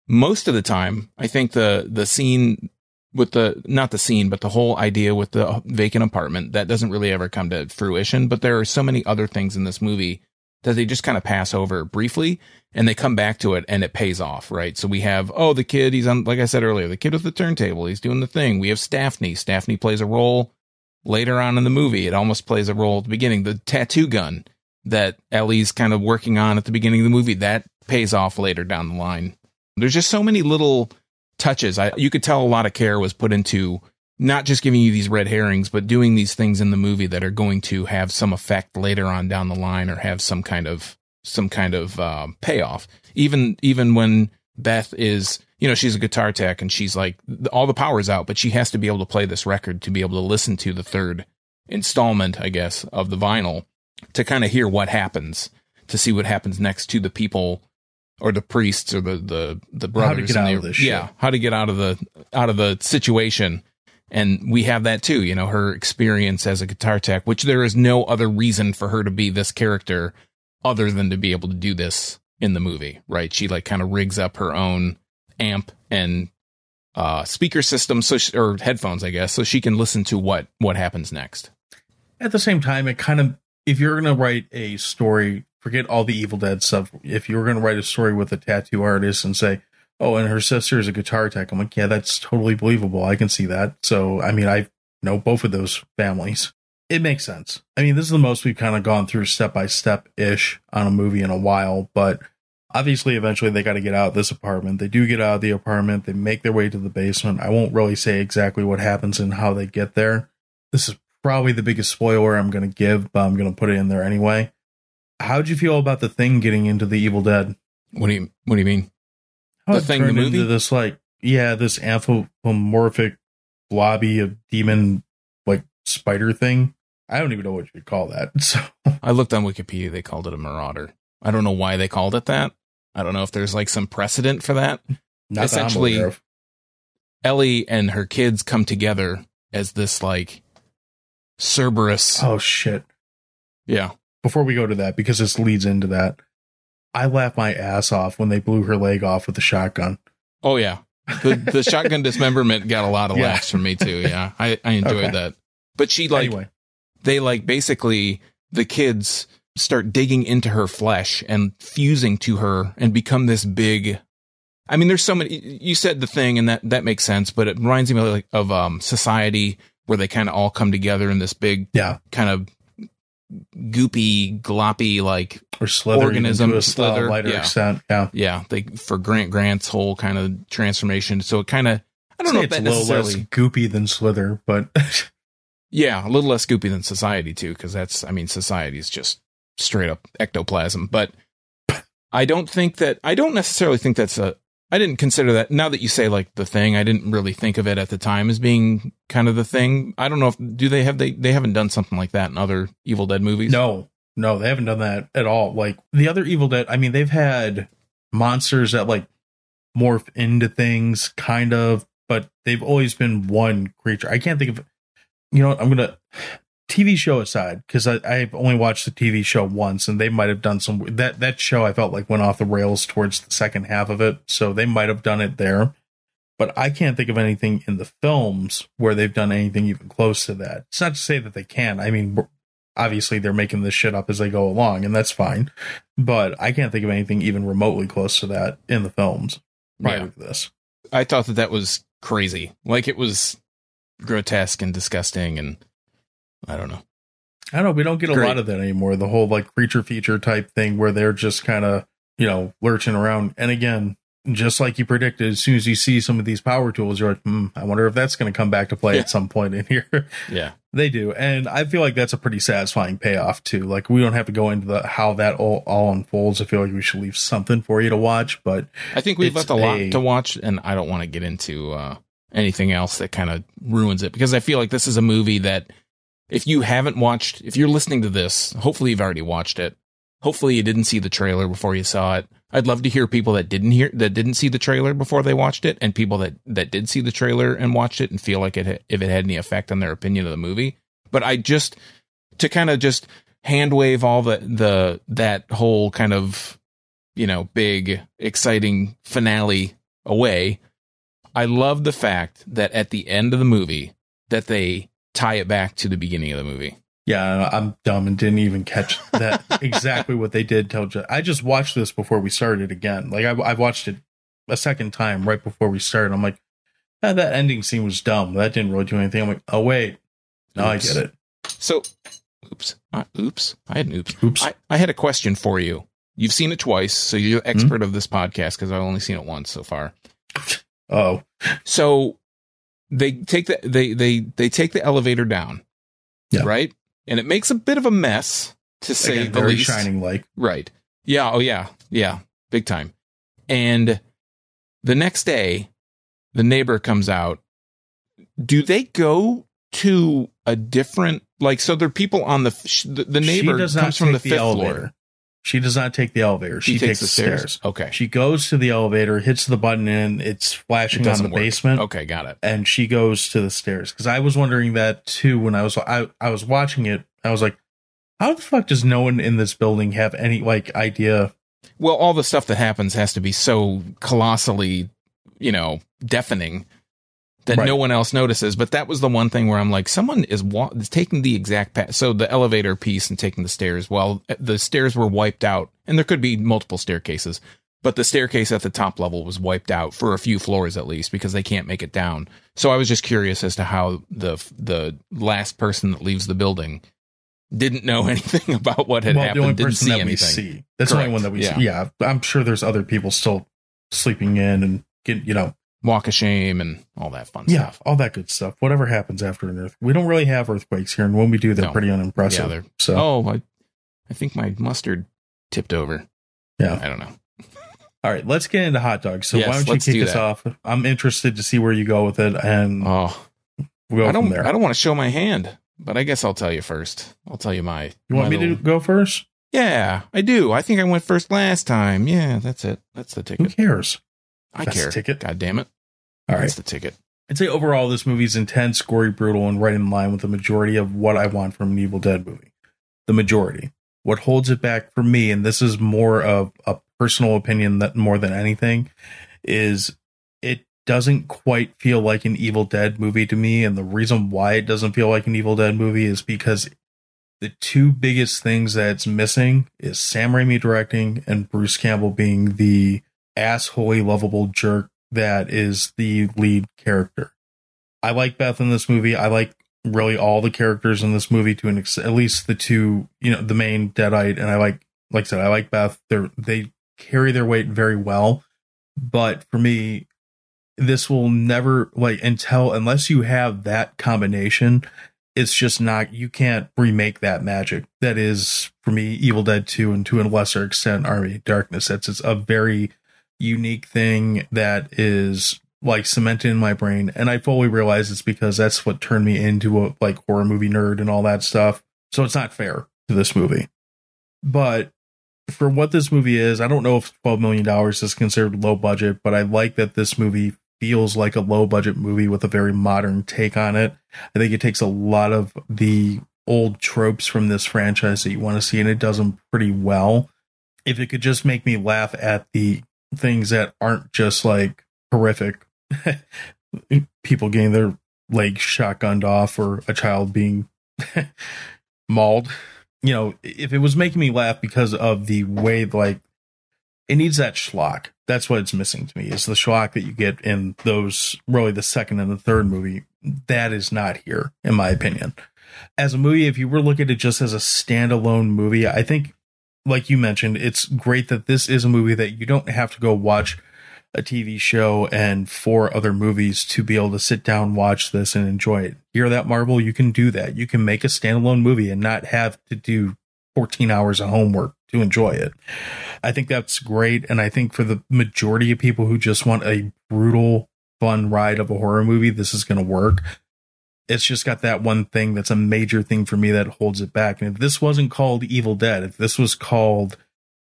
most of the time I think the the scene with the not the scene but the whole idea with the vacant apartment that doesn't really ever come to fruition, but there are so many other things in this movie that they just kind of pass over briefly and they come back to it and it pays off, right? So we have, oh, the kid, he's on, like I said earlier, the kid with the turntable, he's doing the thing. We have Staffney. Staffney plays a role later on in the movie. It almost plays a role at the beginning. The tattoo gun that Ellie's kind of working on at the beginning of the movie, that pays off later down the line. There's just so many little touches. I, you could tell a lot of care was put into not just giving you these red herrings, but doing these things in the movie that are going to have some effect later on down the line or have some kind of some kind of uh, payoff. Even even when Beth is, you know, she's a guitar tech and she's like all the power's out, but she has to be able to play this record to be able to listen to the third installment, I guess, of the vinyl to kind of hear what happens, to see what happens next to the people or the priests or the the the brothers get out the- of this shit. yeah, how to get out of the out of the situation. And we have that too, you know, her experience as a guitar tech, which there is no other reason for her to be this character other than to be able to do this in the movie, right? She like kind of rigs up her own amp and uh speaker system so she, or headphones, I guess, so she can listen to what what happens next. At the same time, it kind of, if you're to write a story, forget all the Evil Dead stuff. If you were going to write a story with a tattoo artist and say, oh, and her sister is a guitar tech, I'm like, yeah, that's totally believable. I can see that. So, I mean, I know both of those families. It makes sense. I mean, this is the most we've kind of gone through step by step ish on a movie in a while, but obviously, eventually they got to get out of this apartment. They do get out of the apartment. They make their way to the basement. I won't really say exactly what happens and how they get there. This is probably the biggest spoiler I'm going to give, but I'm going to put it in there anyway. How'd you feel about the thing getting into the Evil Dead? What do you what do you mean? How The Thing, the movie? into this like yeah, this anthropomorphic blobby of demon like spider thing. I don't even know what you would call that. So I looked on Wikipedia, they called it a marauder. I don't know why they called it that. I don't know if there's like some precedent for that. not Essentially- that I'm aware of. Ellie and her kids come together as this like Cerberus. Oh shit. Yeah. Before we go to that, because this leads into that, I laughed my ass off when they blew her leg off with the shotgun. Oh yeah. The the shotgun dismemberment got a lot of Yeah. laughs from me too. Yeah. I, I enjoyed Okay. that. But she like anyway, they like basically the kids start digging into her flesh and fusing to her and become this big I mean there's so many you said the thing and that that makes sense but it reminds me of like of um society where they kind of all come together in this big yeah, kind of goopy gloppy like or slither Organism, to a slither, uh, lighter yeah. extent. Yeah, yeah they for Grant Grant's whole kind of transformation so it kind of I don't know if it's that a little less necessarily goopy than slither, but Yeah, a little less goopy than society too, because that's I mean society is just straight up ectoplasm. But I don't think that I don't necessarily think that's a I didn't consider that now that you say like the thing, I didn't really think of it at the time as being kind of the thing. I don't know if do they have they they haven't done something like that in other Evil Dead movies. No, no, they haven't done that at all. Like the other Evil Dead, I mean, they've had monsters that like morph into things, kind of, but they've always been one creature. I can't think of, you know, what, I'm gonna TV show aside because I've only watched the TV show once, and they might have done some that that show. I felt like went off the rails towards the second half of it, so they might have done it there. But I can't think of anything in the films where they've done anything even close to that. It's not to say that they can. I mean, obviously they're making this shit up as they go along, and that's fine. But I can't think of anything even remotely close to that in the films prior Yeah. to this. I thought that that was crazy. Like it was grotesque and disgusting, and I don't know. I don't know. We don't get a Great. lot of that anymore. The whole like creature feature type thing where they're just kind of, you know, lurching around. And again, just like you predicted, as soon as you see some of these power tools, you're like, hmm, I wonder if that's going to come back to play Yeah. at some point in here. Yeah. they do. And I feel like that's a pretty satisfying payoff too. Like we don't have to go into the how that all, all unfolds. I feel like we should leave something for you to watch, but I think we've left a lot a- to watch, and I don't want to get into uh, anything else that kind of ruins it because I feel like this is a movie that if you haven't watched, if you're listening to this, hopefully you've already watched it. Hopefully you didn't see the trailer before you saw it. I'd love to hear people that didn't hear that didn't see the trailer before they watched it, and people that that did see the trailer and watched it and feel like it if it had any effect on their opinion of the movie. But I just to kind of just hand wave all the the that whole kind of you know big exciting finale away. I love the fact that at the end of the movie that they tie it back to the beginning of the movie. yeah, I'm dumb and didn't even catch that exactly what they did. Tell Ju- I just watched this before we started again. Like I, I watched it a second time right before we started. I'm like, "Ah, that ending scene was dumb. That didn't really do anything. I'm like, oh wait, now Oops. I get it. So, oops, uh, oops, I had an oops. Oops. I, I had a question for you. You've seen it twice, so you're the expert of this podcast because I've only seen it once so far. Oh, So they take the they they they take the elevator down, Yeah. right, and it makes a bit of a mess to say again, the least. shining like. Right. Yeah. Oh, yeah. Yeah. Big time. And the next day, the neighbor comes out. Do they go to a different, like, so there are people on the, the, the neighbor she does not comes from the fifth elevator. floor. She does not take the elevator. She, takes, the stairs. Okay. She goes to the elevator, hits the button, and it's It flashing on the work. basement. Okay. Got it. and she goes to the stairs because I was wondering that too when I was I, I was watching it. I was like, how the fuck does no one in this building have any like idea? Well, all the stuff that happens has to be so colossally, you know, deafening that Right. no one else notices. But that was the one thing where I'm like, someone is, wa- is taking the exact path. So the elevator piece and taking the stairs. Well, uh, the stairs were wiped out, and there could be multiple staircases, but the staircase at the top level was wiped out for a few floors at least because they can't make it down. So I was just curious as to how the the last person that leaves the building didn't know anything about what had well, the happened, only didn't person see that anything. we see. That's the only one that we Yeah. see. Yeah, I'm sure there's other people still sleeping in and get you know walk of shame and all that fun stuff. yeah stuff. all that good stuff. Whatever happens after an earth, we don't really have earthquakes here, and when we do, they're No. pretty unimpressive. Yeah, they're- so Oh, I, I think my mustard tipped over. Yeah. I don't know. all right, let's get into hot dogs. So Yes, why don't you let's kick do us that. off? I'm interested to see where you go with it, and Oh, we'll go I don't. from there. I don't want to show my hand, but I guess I'll tell you first. I'll tell you my. you want my me little- to go first? Yeah, I do. I think I went first last time. Yeah, that's it. That's the ticket. Who ticket. cares? I That's the care. ticket. God damn it. All right. That's the ticket. I'd say overall, this movie is intense, gory, brutal, and right in line with the majority of what I want from an Evil Dead movie. The majority. What holds it back for me, and this is more of a personal opinion that more than anything, is it doesn't quite feel like an Evil Dead movie to me. And the reason why it doesn't feel like an Evil Dead movie is because the two biggest things that it's missing is Sam Raimi directing and Bruce Campbell being the assholey lovable jerk that is the lead character. I like Beth in this movie. I like really all the characters in this movie to an ex- at least the two, you know, the main Deadite, and I like, like I said, I like Beth. They they carry their weight very well, but for me, this will never like until unless you have that combination, it's just not. You can't remake that magic. That is for me, Evil Dead Two, and to a lesser extent, Army Darkness. That's it's a very unique thing that is like cemented in my brain and i fully realize it's because that's what turned me into a like horror movie nerd and all that stuff. So it's not fair to this movie. But for what this movie is i don't know if 12 million dollars is considered low budget but i like that this movie feels like a low budget movie with a very modern take on it. I think it takes a lot of the old tropes from this franchise that you want to see and it does them pretty well. If it could just make me laugh at the things that aren't just like horrific. People getting their legs shotgunned off or a child being mauled. You know if it was making me laugh because of the way like it needs that schlock. That's what it's missing to me is the schlock that you get in those really the second and the third movie. That is not here in my opinion. As a movie, if you were looking at it just as a standalone movie, I think, like you mentioned, it's great that this is a movie that you don't have to go watch a TV show and four other movies to be able to sit down, watch this, and enjoy it. Hear that, Marvel? You can do that. You can make a standalone movie and not have to do 14 hours of homework to enjoy it. I think that's great. And I think for the majority of people who just want a brutal, fun ride of a horror movie, this is going to work. It's just got that one thing that's a major thing for me that holds it back. And if this wasn't called Evil Dead, if this was called,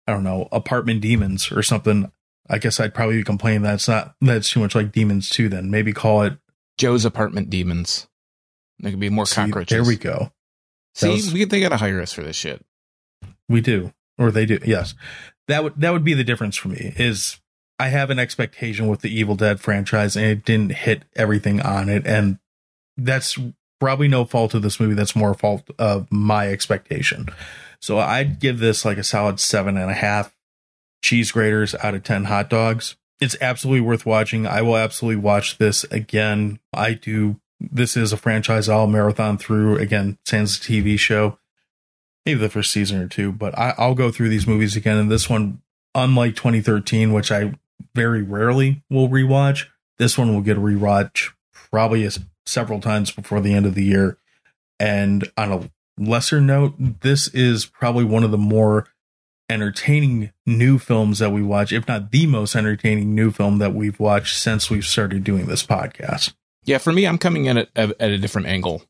I don't know, Apartment Demons or something, I guess I'd probably complain that's not, that's too much like Demons 2 then. Maybe call it Joe's Apartment Demons. There could be more See, cockroaches. There we go. See, was- we, they got to hire us for this shit. We do, or they do. Yes, that would that would be the difference for me. Is I have an expectation with the Evil Dead franchise, and it didn't hit everything on it, and that's probably no fault of this movie. That's more fault of my expectation. So I'd give this like a solid seven and a half cheese graters out of ten hot dogs. It's absolutely worth watching. I will absolutely watch this again. I do. This is a franchise I'll marathon through again. Sans TV show maybe the first season or two, but I, I'll go through these movies again. And this one, unlike 2013, which I very rarely will rewatch, this one will get a rewatch probably as, several times before the end of the year. And on a lesser note, this is probably one of the more entertaining new films that we watch, if not the most entertaining new film that we've watched since we've started doing this podcast. Yeah, for me, I'm coming in at, at a different angle.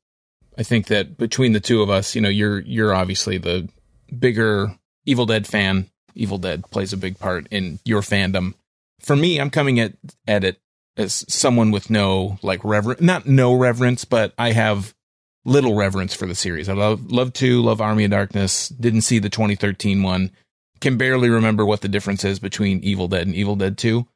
I think that between the two of us, you know, you're you're obviously the bigger Evil Dead fan. Evil Dead plays a big part in your fandom. For me, I'm coming at at it as someone with no like reverence, not no reverence, but I have little reverence for the series. I love love two, love Army of Darkness. Didn't see the 2013 one. Can barely remember what the difference is between Evil Dead and Evil Dead 2.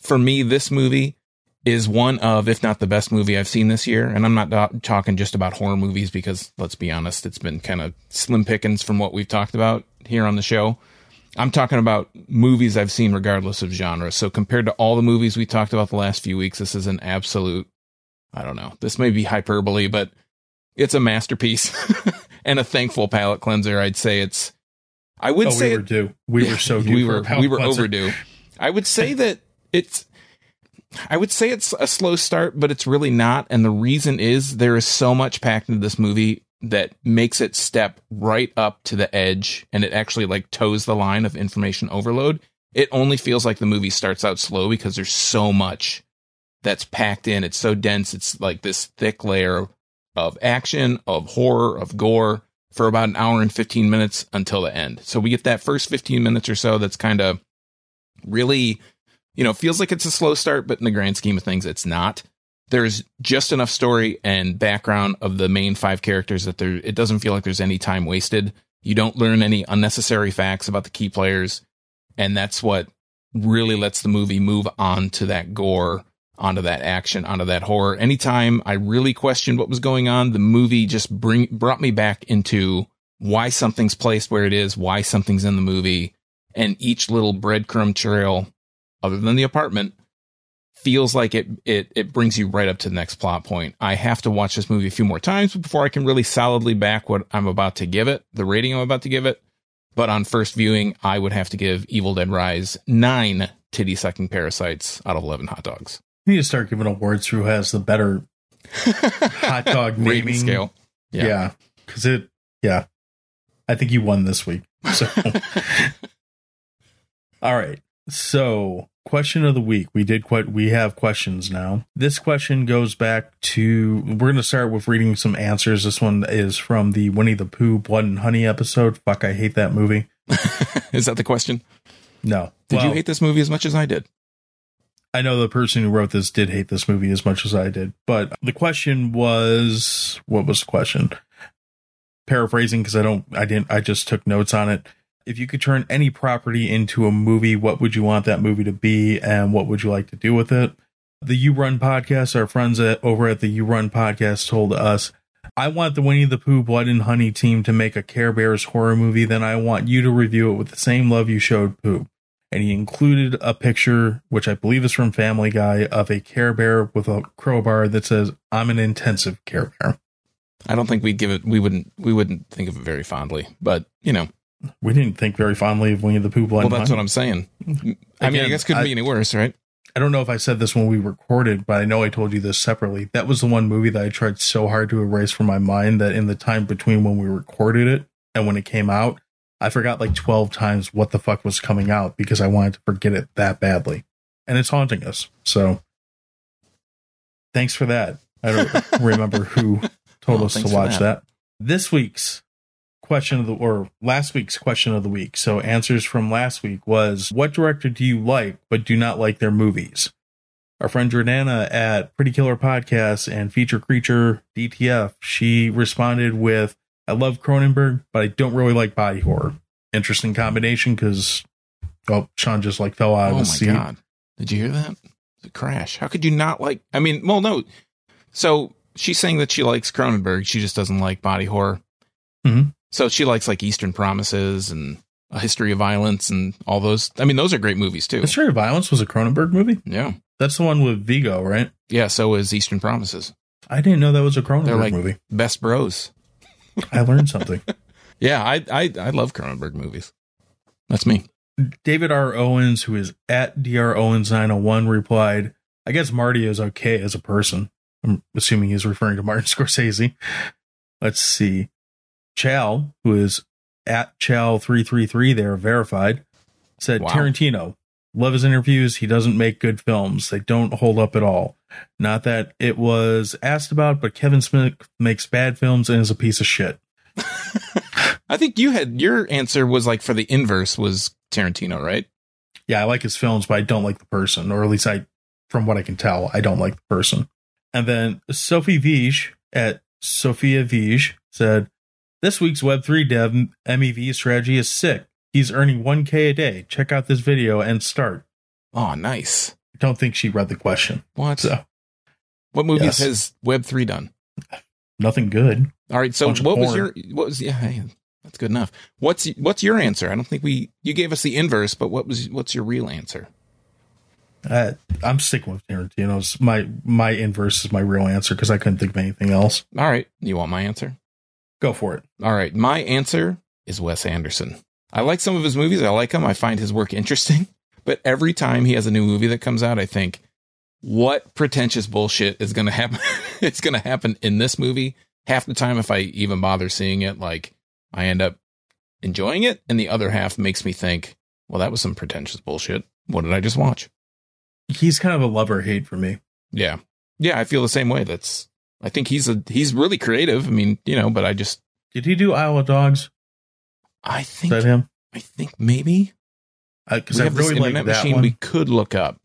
For me, this movie is one of, if not the best movie I've seen this year. And I'm not do- talking just about horror movies because let's be honest, it's been kind of slim pickings from what we've talked about here on the show. I'm talking about movies I've seen regardless of genre. So compared to all the movies we talked about the last few weeks, this is an absolute, I don't know, this may be hyperbole, but it's a masterpiece and a thankful palate cleanser. I'd say it's, I would Oh, say we were due. We were so due. we were we were cleanser. overdue. I would say that it's I would say it's a slow start, but it's really not. And the reason is there is so much packed into this movie that makes it step right up to the edge and it actually like toes the line of information overload. It only feels like the movie starts out slow because there's so much that's packed in. It's so dense. It's like this thick layer of action, of horror, of gore for about an hour and 15 minutes until the end. So we get that first 15 minutes or so that's kind of really, you know, feels like it's a slow start, but in the grand scheme of things, it's not. There's just enough story and background of the main five characters that there, it doesn't feel like there's any time wasted. You don't learn any unnecessary facts about the key players. And that's what really lets the movie move on to that gore, onto that action, onto that horror. Anytime I really questioned what was going on, the movie just bring brought me back into why something's placed where it is, why something's in the movie, and each little breadcrumb trail, other than the apartment, feels like it it it brings you right up to the next plot point. I have to watch this movie a few more times before I can really solidly back what I'm about to give it, the rating I'm about to give it. But on first viewing, I would have to give Evil Dead Rise nine titty sucking parasites out of eleven hot dogs. You need to start giving awards who has the better hot dog Rating naming scale. Yeah. Yeah, because it. Yeah, I think you won this week. So, all right. So, question of the week. We did quite. We have questions now. This question goes back to. We're going to start with reading some answers. This one is from the Winnie the Pooh Blood and Honey episode. Fuck, I hate that movie. Is that the question? No. Did you hate this movie as much as I did? I know the person who wrote this did hate this movie as much as I did, but the question was what was the question? Paraphrasing because I don't, I didn't, I just took notes on it. If you could turn any property into a movie, what would you want that movie to be, and what would you like to do with it? The You Run podcast, our friends at, over at the You Run podcast told us, I want the Winnie the Pooh Blood and Honey team to make a Care Bears horror movie, then I want you to review it with the same love you showed Pooh and he included a picture, which I believe is from Family Guy, of a Care Bear with a crowbar that says, I'm an intensive Care Bear. I don't think we'd give it. We wouldn't. We wouldn't think of it very fondly. But you know, We didn't think very fondly of Winnie the Pooh Blind well, that's what I'm saying. I mean, I Again, guess couldn't I- be any worse, right? I don't know if I said this when we recorded, but I know I told you this separately. That was the one movie that I tried so hard to erase from my mind that in the time between when we recorded it and when it came out, I forgot like 12 times what the fuck was coming out because I wanted to forget it that badly. And it's haunting us. So thanks for that. I don't remember who told us to watch that. that. This week's question of the or last week's question of the week. So answers from last week was what director do you like but do not like their movies? Our friend Jordana at Pretty Killer Podcast and Feature Creature DTF, she responded with I love Cronenberg, but I don't really like body horror. Interesting combination because oh, Sean just like fell out Oh of my his seat. god! Did you hear that? The crash. How could you not like? I mean, well, no. So she's saying that she likes Cronenberg. She just doesn't like body horror. Mhm. So she likes like Eastern Promises and A History of Violence and all those. I mean, those are great movies too. History of Violence was a Cronenberg movie? Yeah, That's the one with Viggo, right? yeah. So is Eastern Promises. I didn't know that was a Cronenberg like- movie. Best bros. I learned something. Yeah, I I I love Cronenberg movies. That's me. David R. Owens, who is at Dr. Owens 901, replied, I guess Marty is okay as a person. I'm assuming he's referring to Martin Scorsese. Let's see. Chal, who is at Chow333 there, verified, said Wow. Tarantino. Love his interviews. He doesn't make good films. They don't hold up at all. Not that it was asked about, but Kevin Smith makes bad films and is a piece of shit. I think you had your answer was like for the inverse was Tarantino, right? yeah, I like his films, but I don't like the person, or at least I, from what I can tell, I don't like the person. And then Sophie Vige at Sophia Vige said, This week's Web3 dev MEV strategy is sick. He's earning 1K a day. Check out this video and start. Oh, nice. I don't think she read the question. What? So, what movies yes. has Web three done? nothing good. All right. So Bunch what was your what was yeah, hey, that's good enough. What's what's your answer? I don't think we you gave us the inverse, but what was what's your real answer? Uh, I'm sticking with Tarantino's. My my inverse is my real answer because I couldn't think of anything else. All right. You want my answer? Go for it. All right. My answer is Wes Anderson. I like some of his movies. I like him. I find his work interesting. But every time he has a new movie that comes out, I think, what pretentious bullshit is going to happen? it's going to happen in this movie. Half the time, if I even bother seeing it, like I end up enjoying it. And the other half makes me think, well, that was some pretentious bullshit. What did I just watch? He's kind of a love or hate for me. Yeah. Yeah. I feel the same way. That's, I think he's a, he's really creative. I mean, you know, but I just, Did he do Isle of Dogs? I Is think, that him? I think maybe Because we I really like that machine one. we could look up.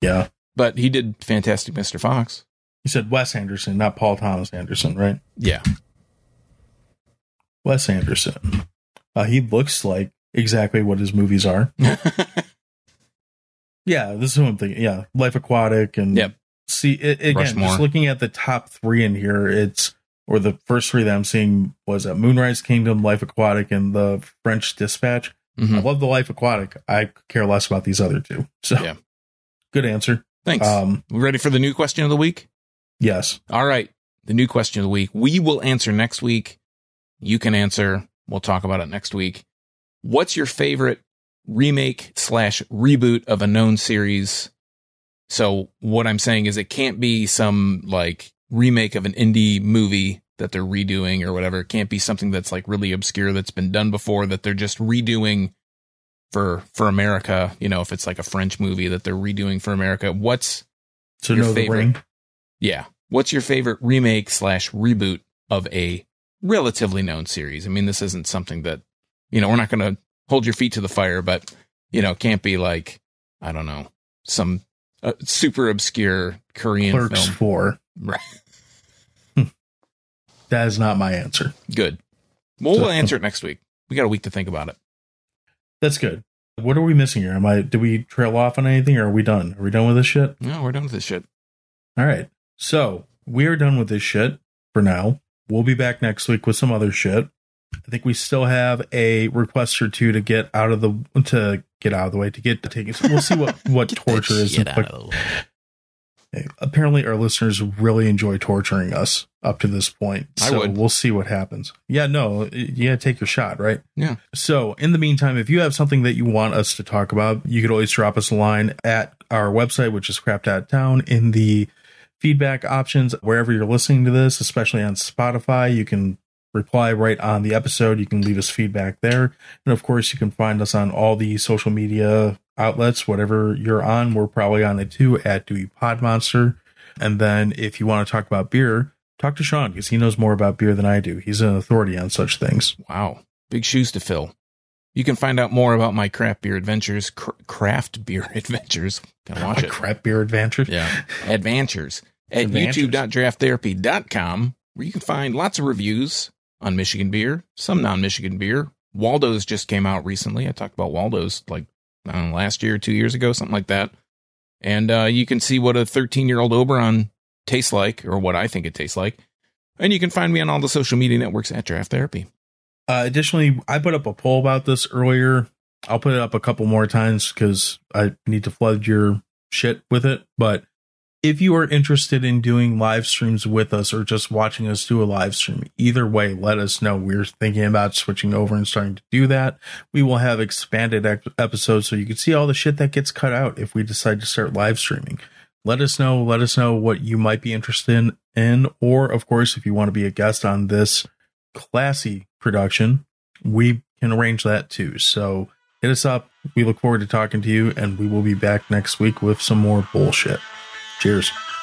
yeah. But he did Fantastic Mr. Fox. You said Wes Anderson, not Paul Thomas Anderson, right? Yeah. Wes Anderson. Uh, he looks like exactly what his movies are. Yeah, this is what I'm thinking. Yeah, Life Aquatic and Yep. See, it, again, Rushmore. just looking at the top three in here, it's or the first three that I'm seeing was at Moonrise Kingdom, Life Aquatic, and the French Dispatch. I Mhm. love the Life Aquatic. I care less about these other two. So, Yeah. good answer. Thanks. Um, we ready for the new question of the week? yes, All right. The new question of the week. We will answer next week. You can answer. We'll talk about it next week. What's your favorite remake slash reboot of a known series? So what I'm saying is it can't be some like remake of an indie movie that they're redoing or whatever. It can't be something that's like really obscure that's been done before that they're just redoing for for America. You know, if it's like a French movie that they're redoing for America. What's so Your favorite. yeah. What's your favorite remake slash reboot of a relatively known series? I mean, this isn't something that, you know, we're not going to hold your feet to the fire, but, you know, it can't be like, I don't know, some uh, super obscure Korean Clerks film. four. Right. That is not my answer. Good. Well, we'll answer it next week. We got a week to think about it. That's good. What are we missing here? Am I? Did we trail off on anything, or are we done? Are we done with this shit? No, we're done with this shit. All right. So we are done with this shit for now. We'll be back next week with some other shit. I think we still have a request or two to get out of the to get out of the way to get to take it. We'll see what what torture is. apparently our listeners really enjoy torturing us up to this point. So we'll see what happens. Yeah, no, yeah, take your shot, right? Yeah. So in the meantime, if you have something that you want us to talk about, you could always drop us a line at our website, which is crap.town in the feedback options wherever you're listening to this, especially on Spotify. You can reply right on the episode. You can leave us feedback there. And of course, you can find us on all the social media outlets, whatever you're on. We're probably on it too at Dewey Pod Monster. And then if you want to talk about beer, talk to Sean because he knows more about beer than I do. He's an authority on such things. Wow. Big shoes to fill. You can find out more about my craft beer adventures, cr- craft beer adventures. Gotta watch it. Craft beer adventures. Yeah. Adventures at Adventures. youtube.drafttherapy.com, where you can find lots of reviews on Michigan beer, some non Michigan beer. Waldo's just came out recently. I talked about Waldo's like, know, last year, two years ago, something like that. And uh, you can see what a 13 year old Oberon tastes like, or what I think it tastes like. And you can find me on all the social media networks at Draft Therapy. Uh, additionally, I put up a poll about this earlier. I'll put it up a couple more times because I need to flood your shit with it. But if you are interested in doing live streams with us or just watching us do a live stream, either way, let us know. We're thinking about switching over and starting to do that. We will have expanded episodes so you can see all the shit that gets cut out if we decide to start live streaming. Let us know. Let us know what you might be interested in. or, of course, if you want to be a guest on this classy production, we can arrange that too. So hit us up. We look forward to talking to you, and we will be back next week with some more bullshit. Cheers.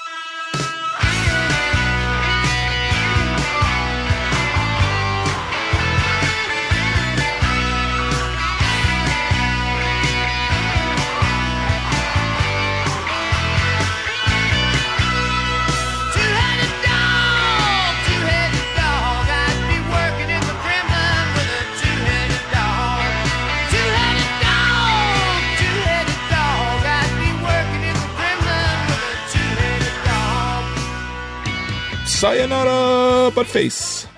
Sayonara, butt face.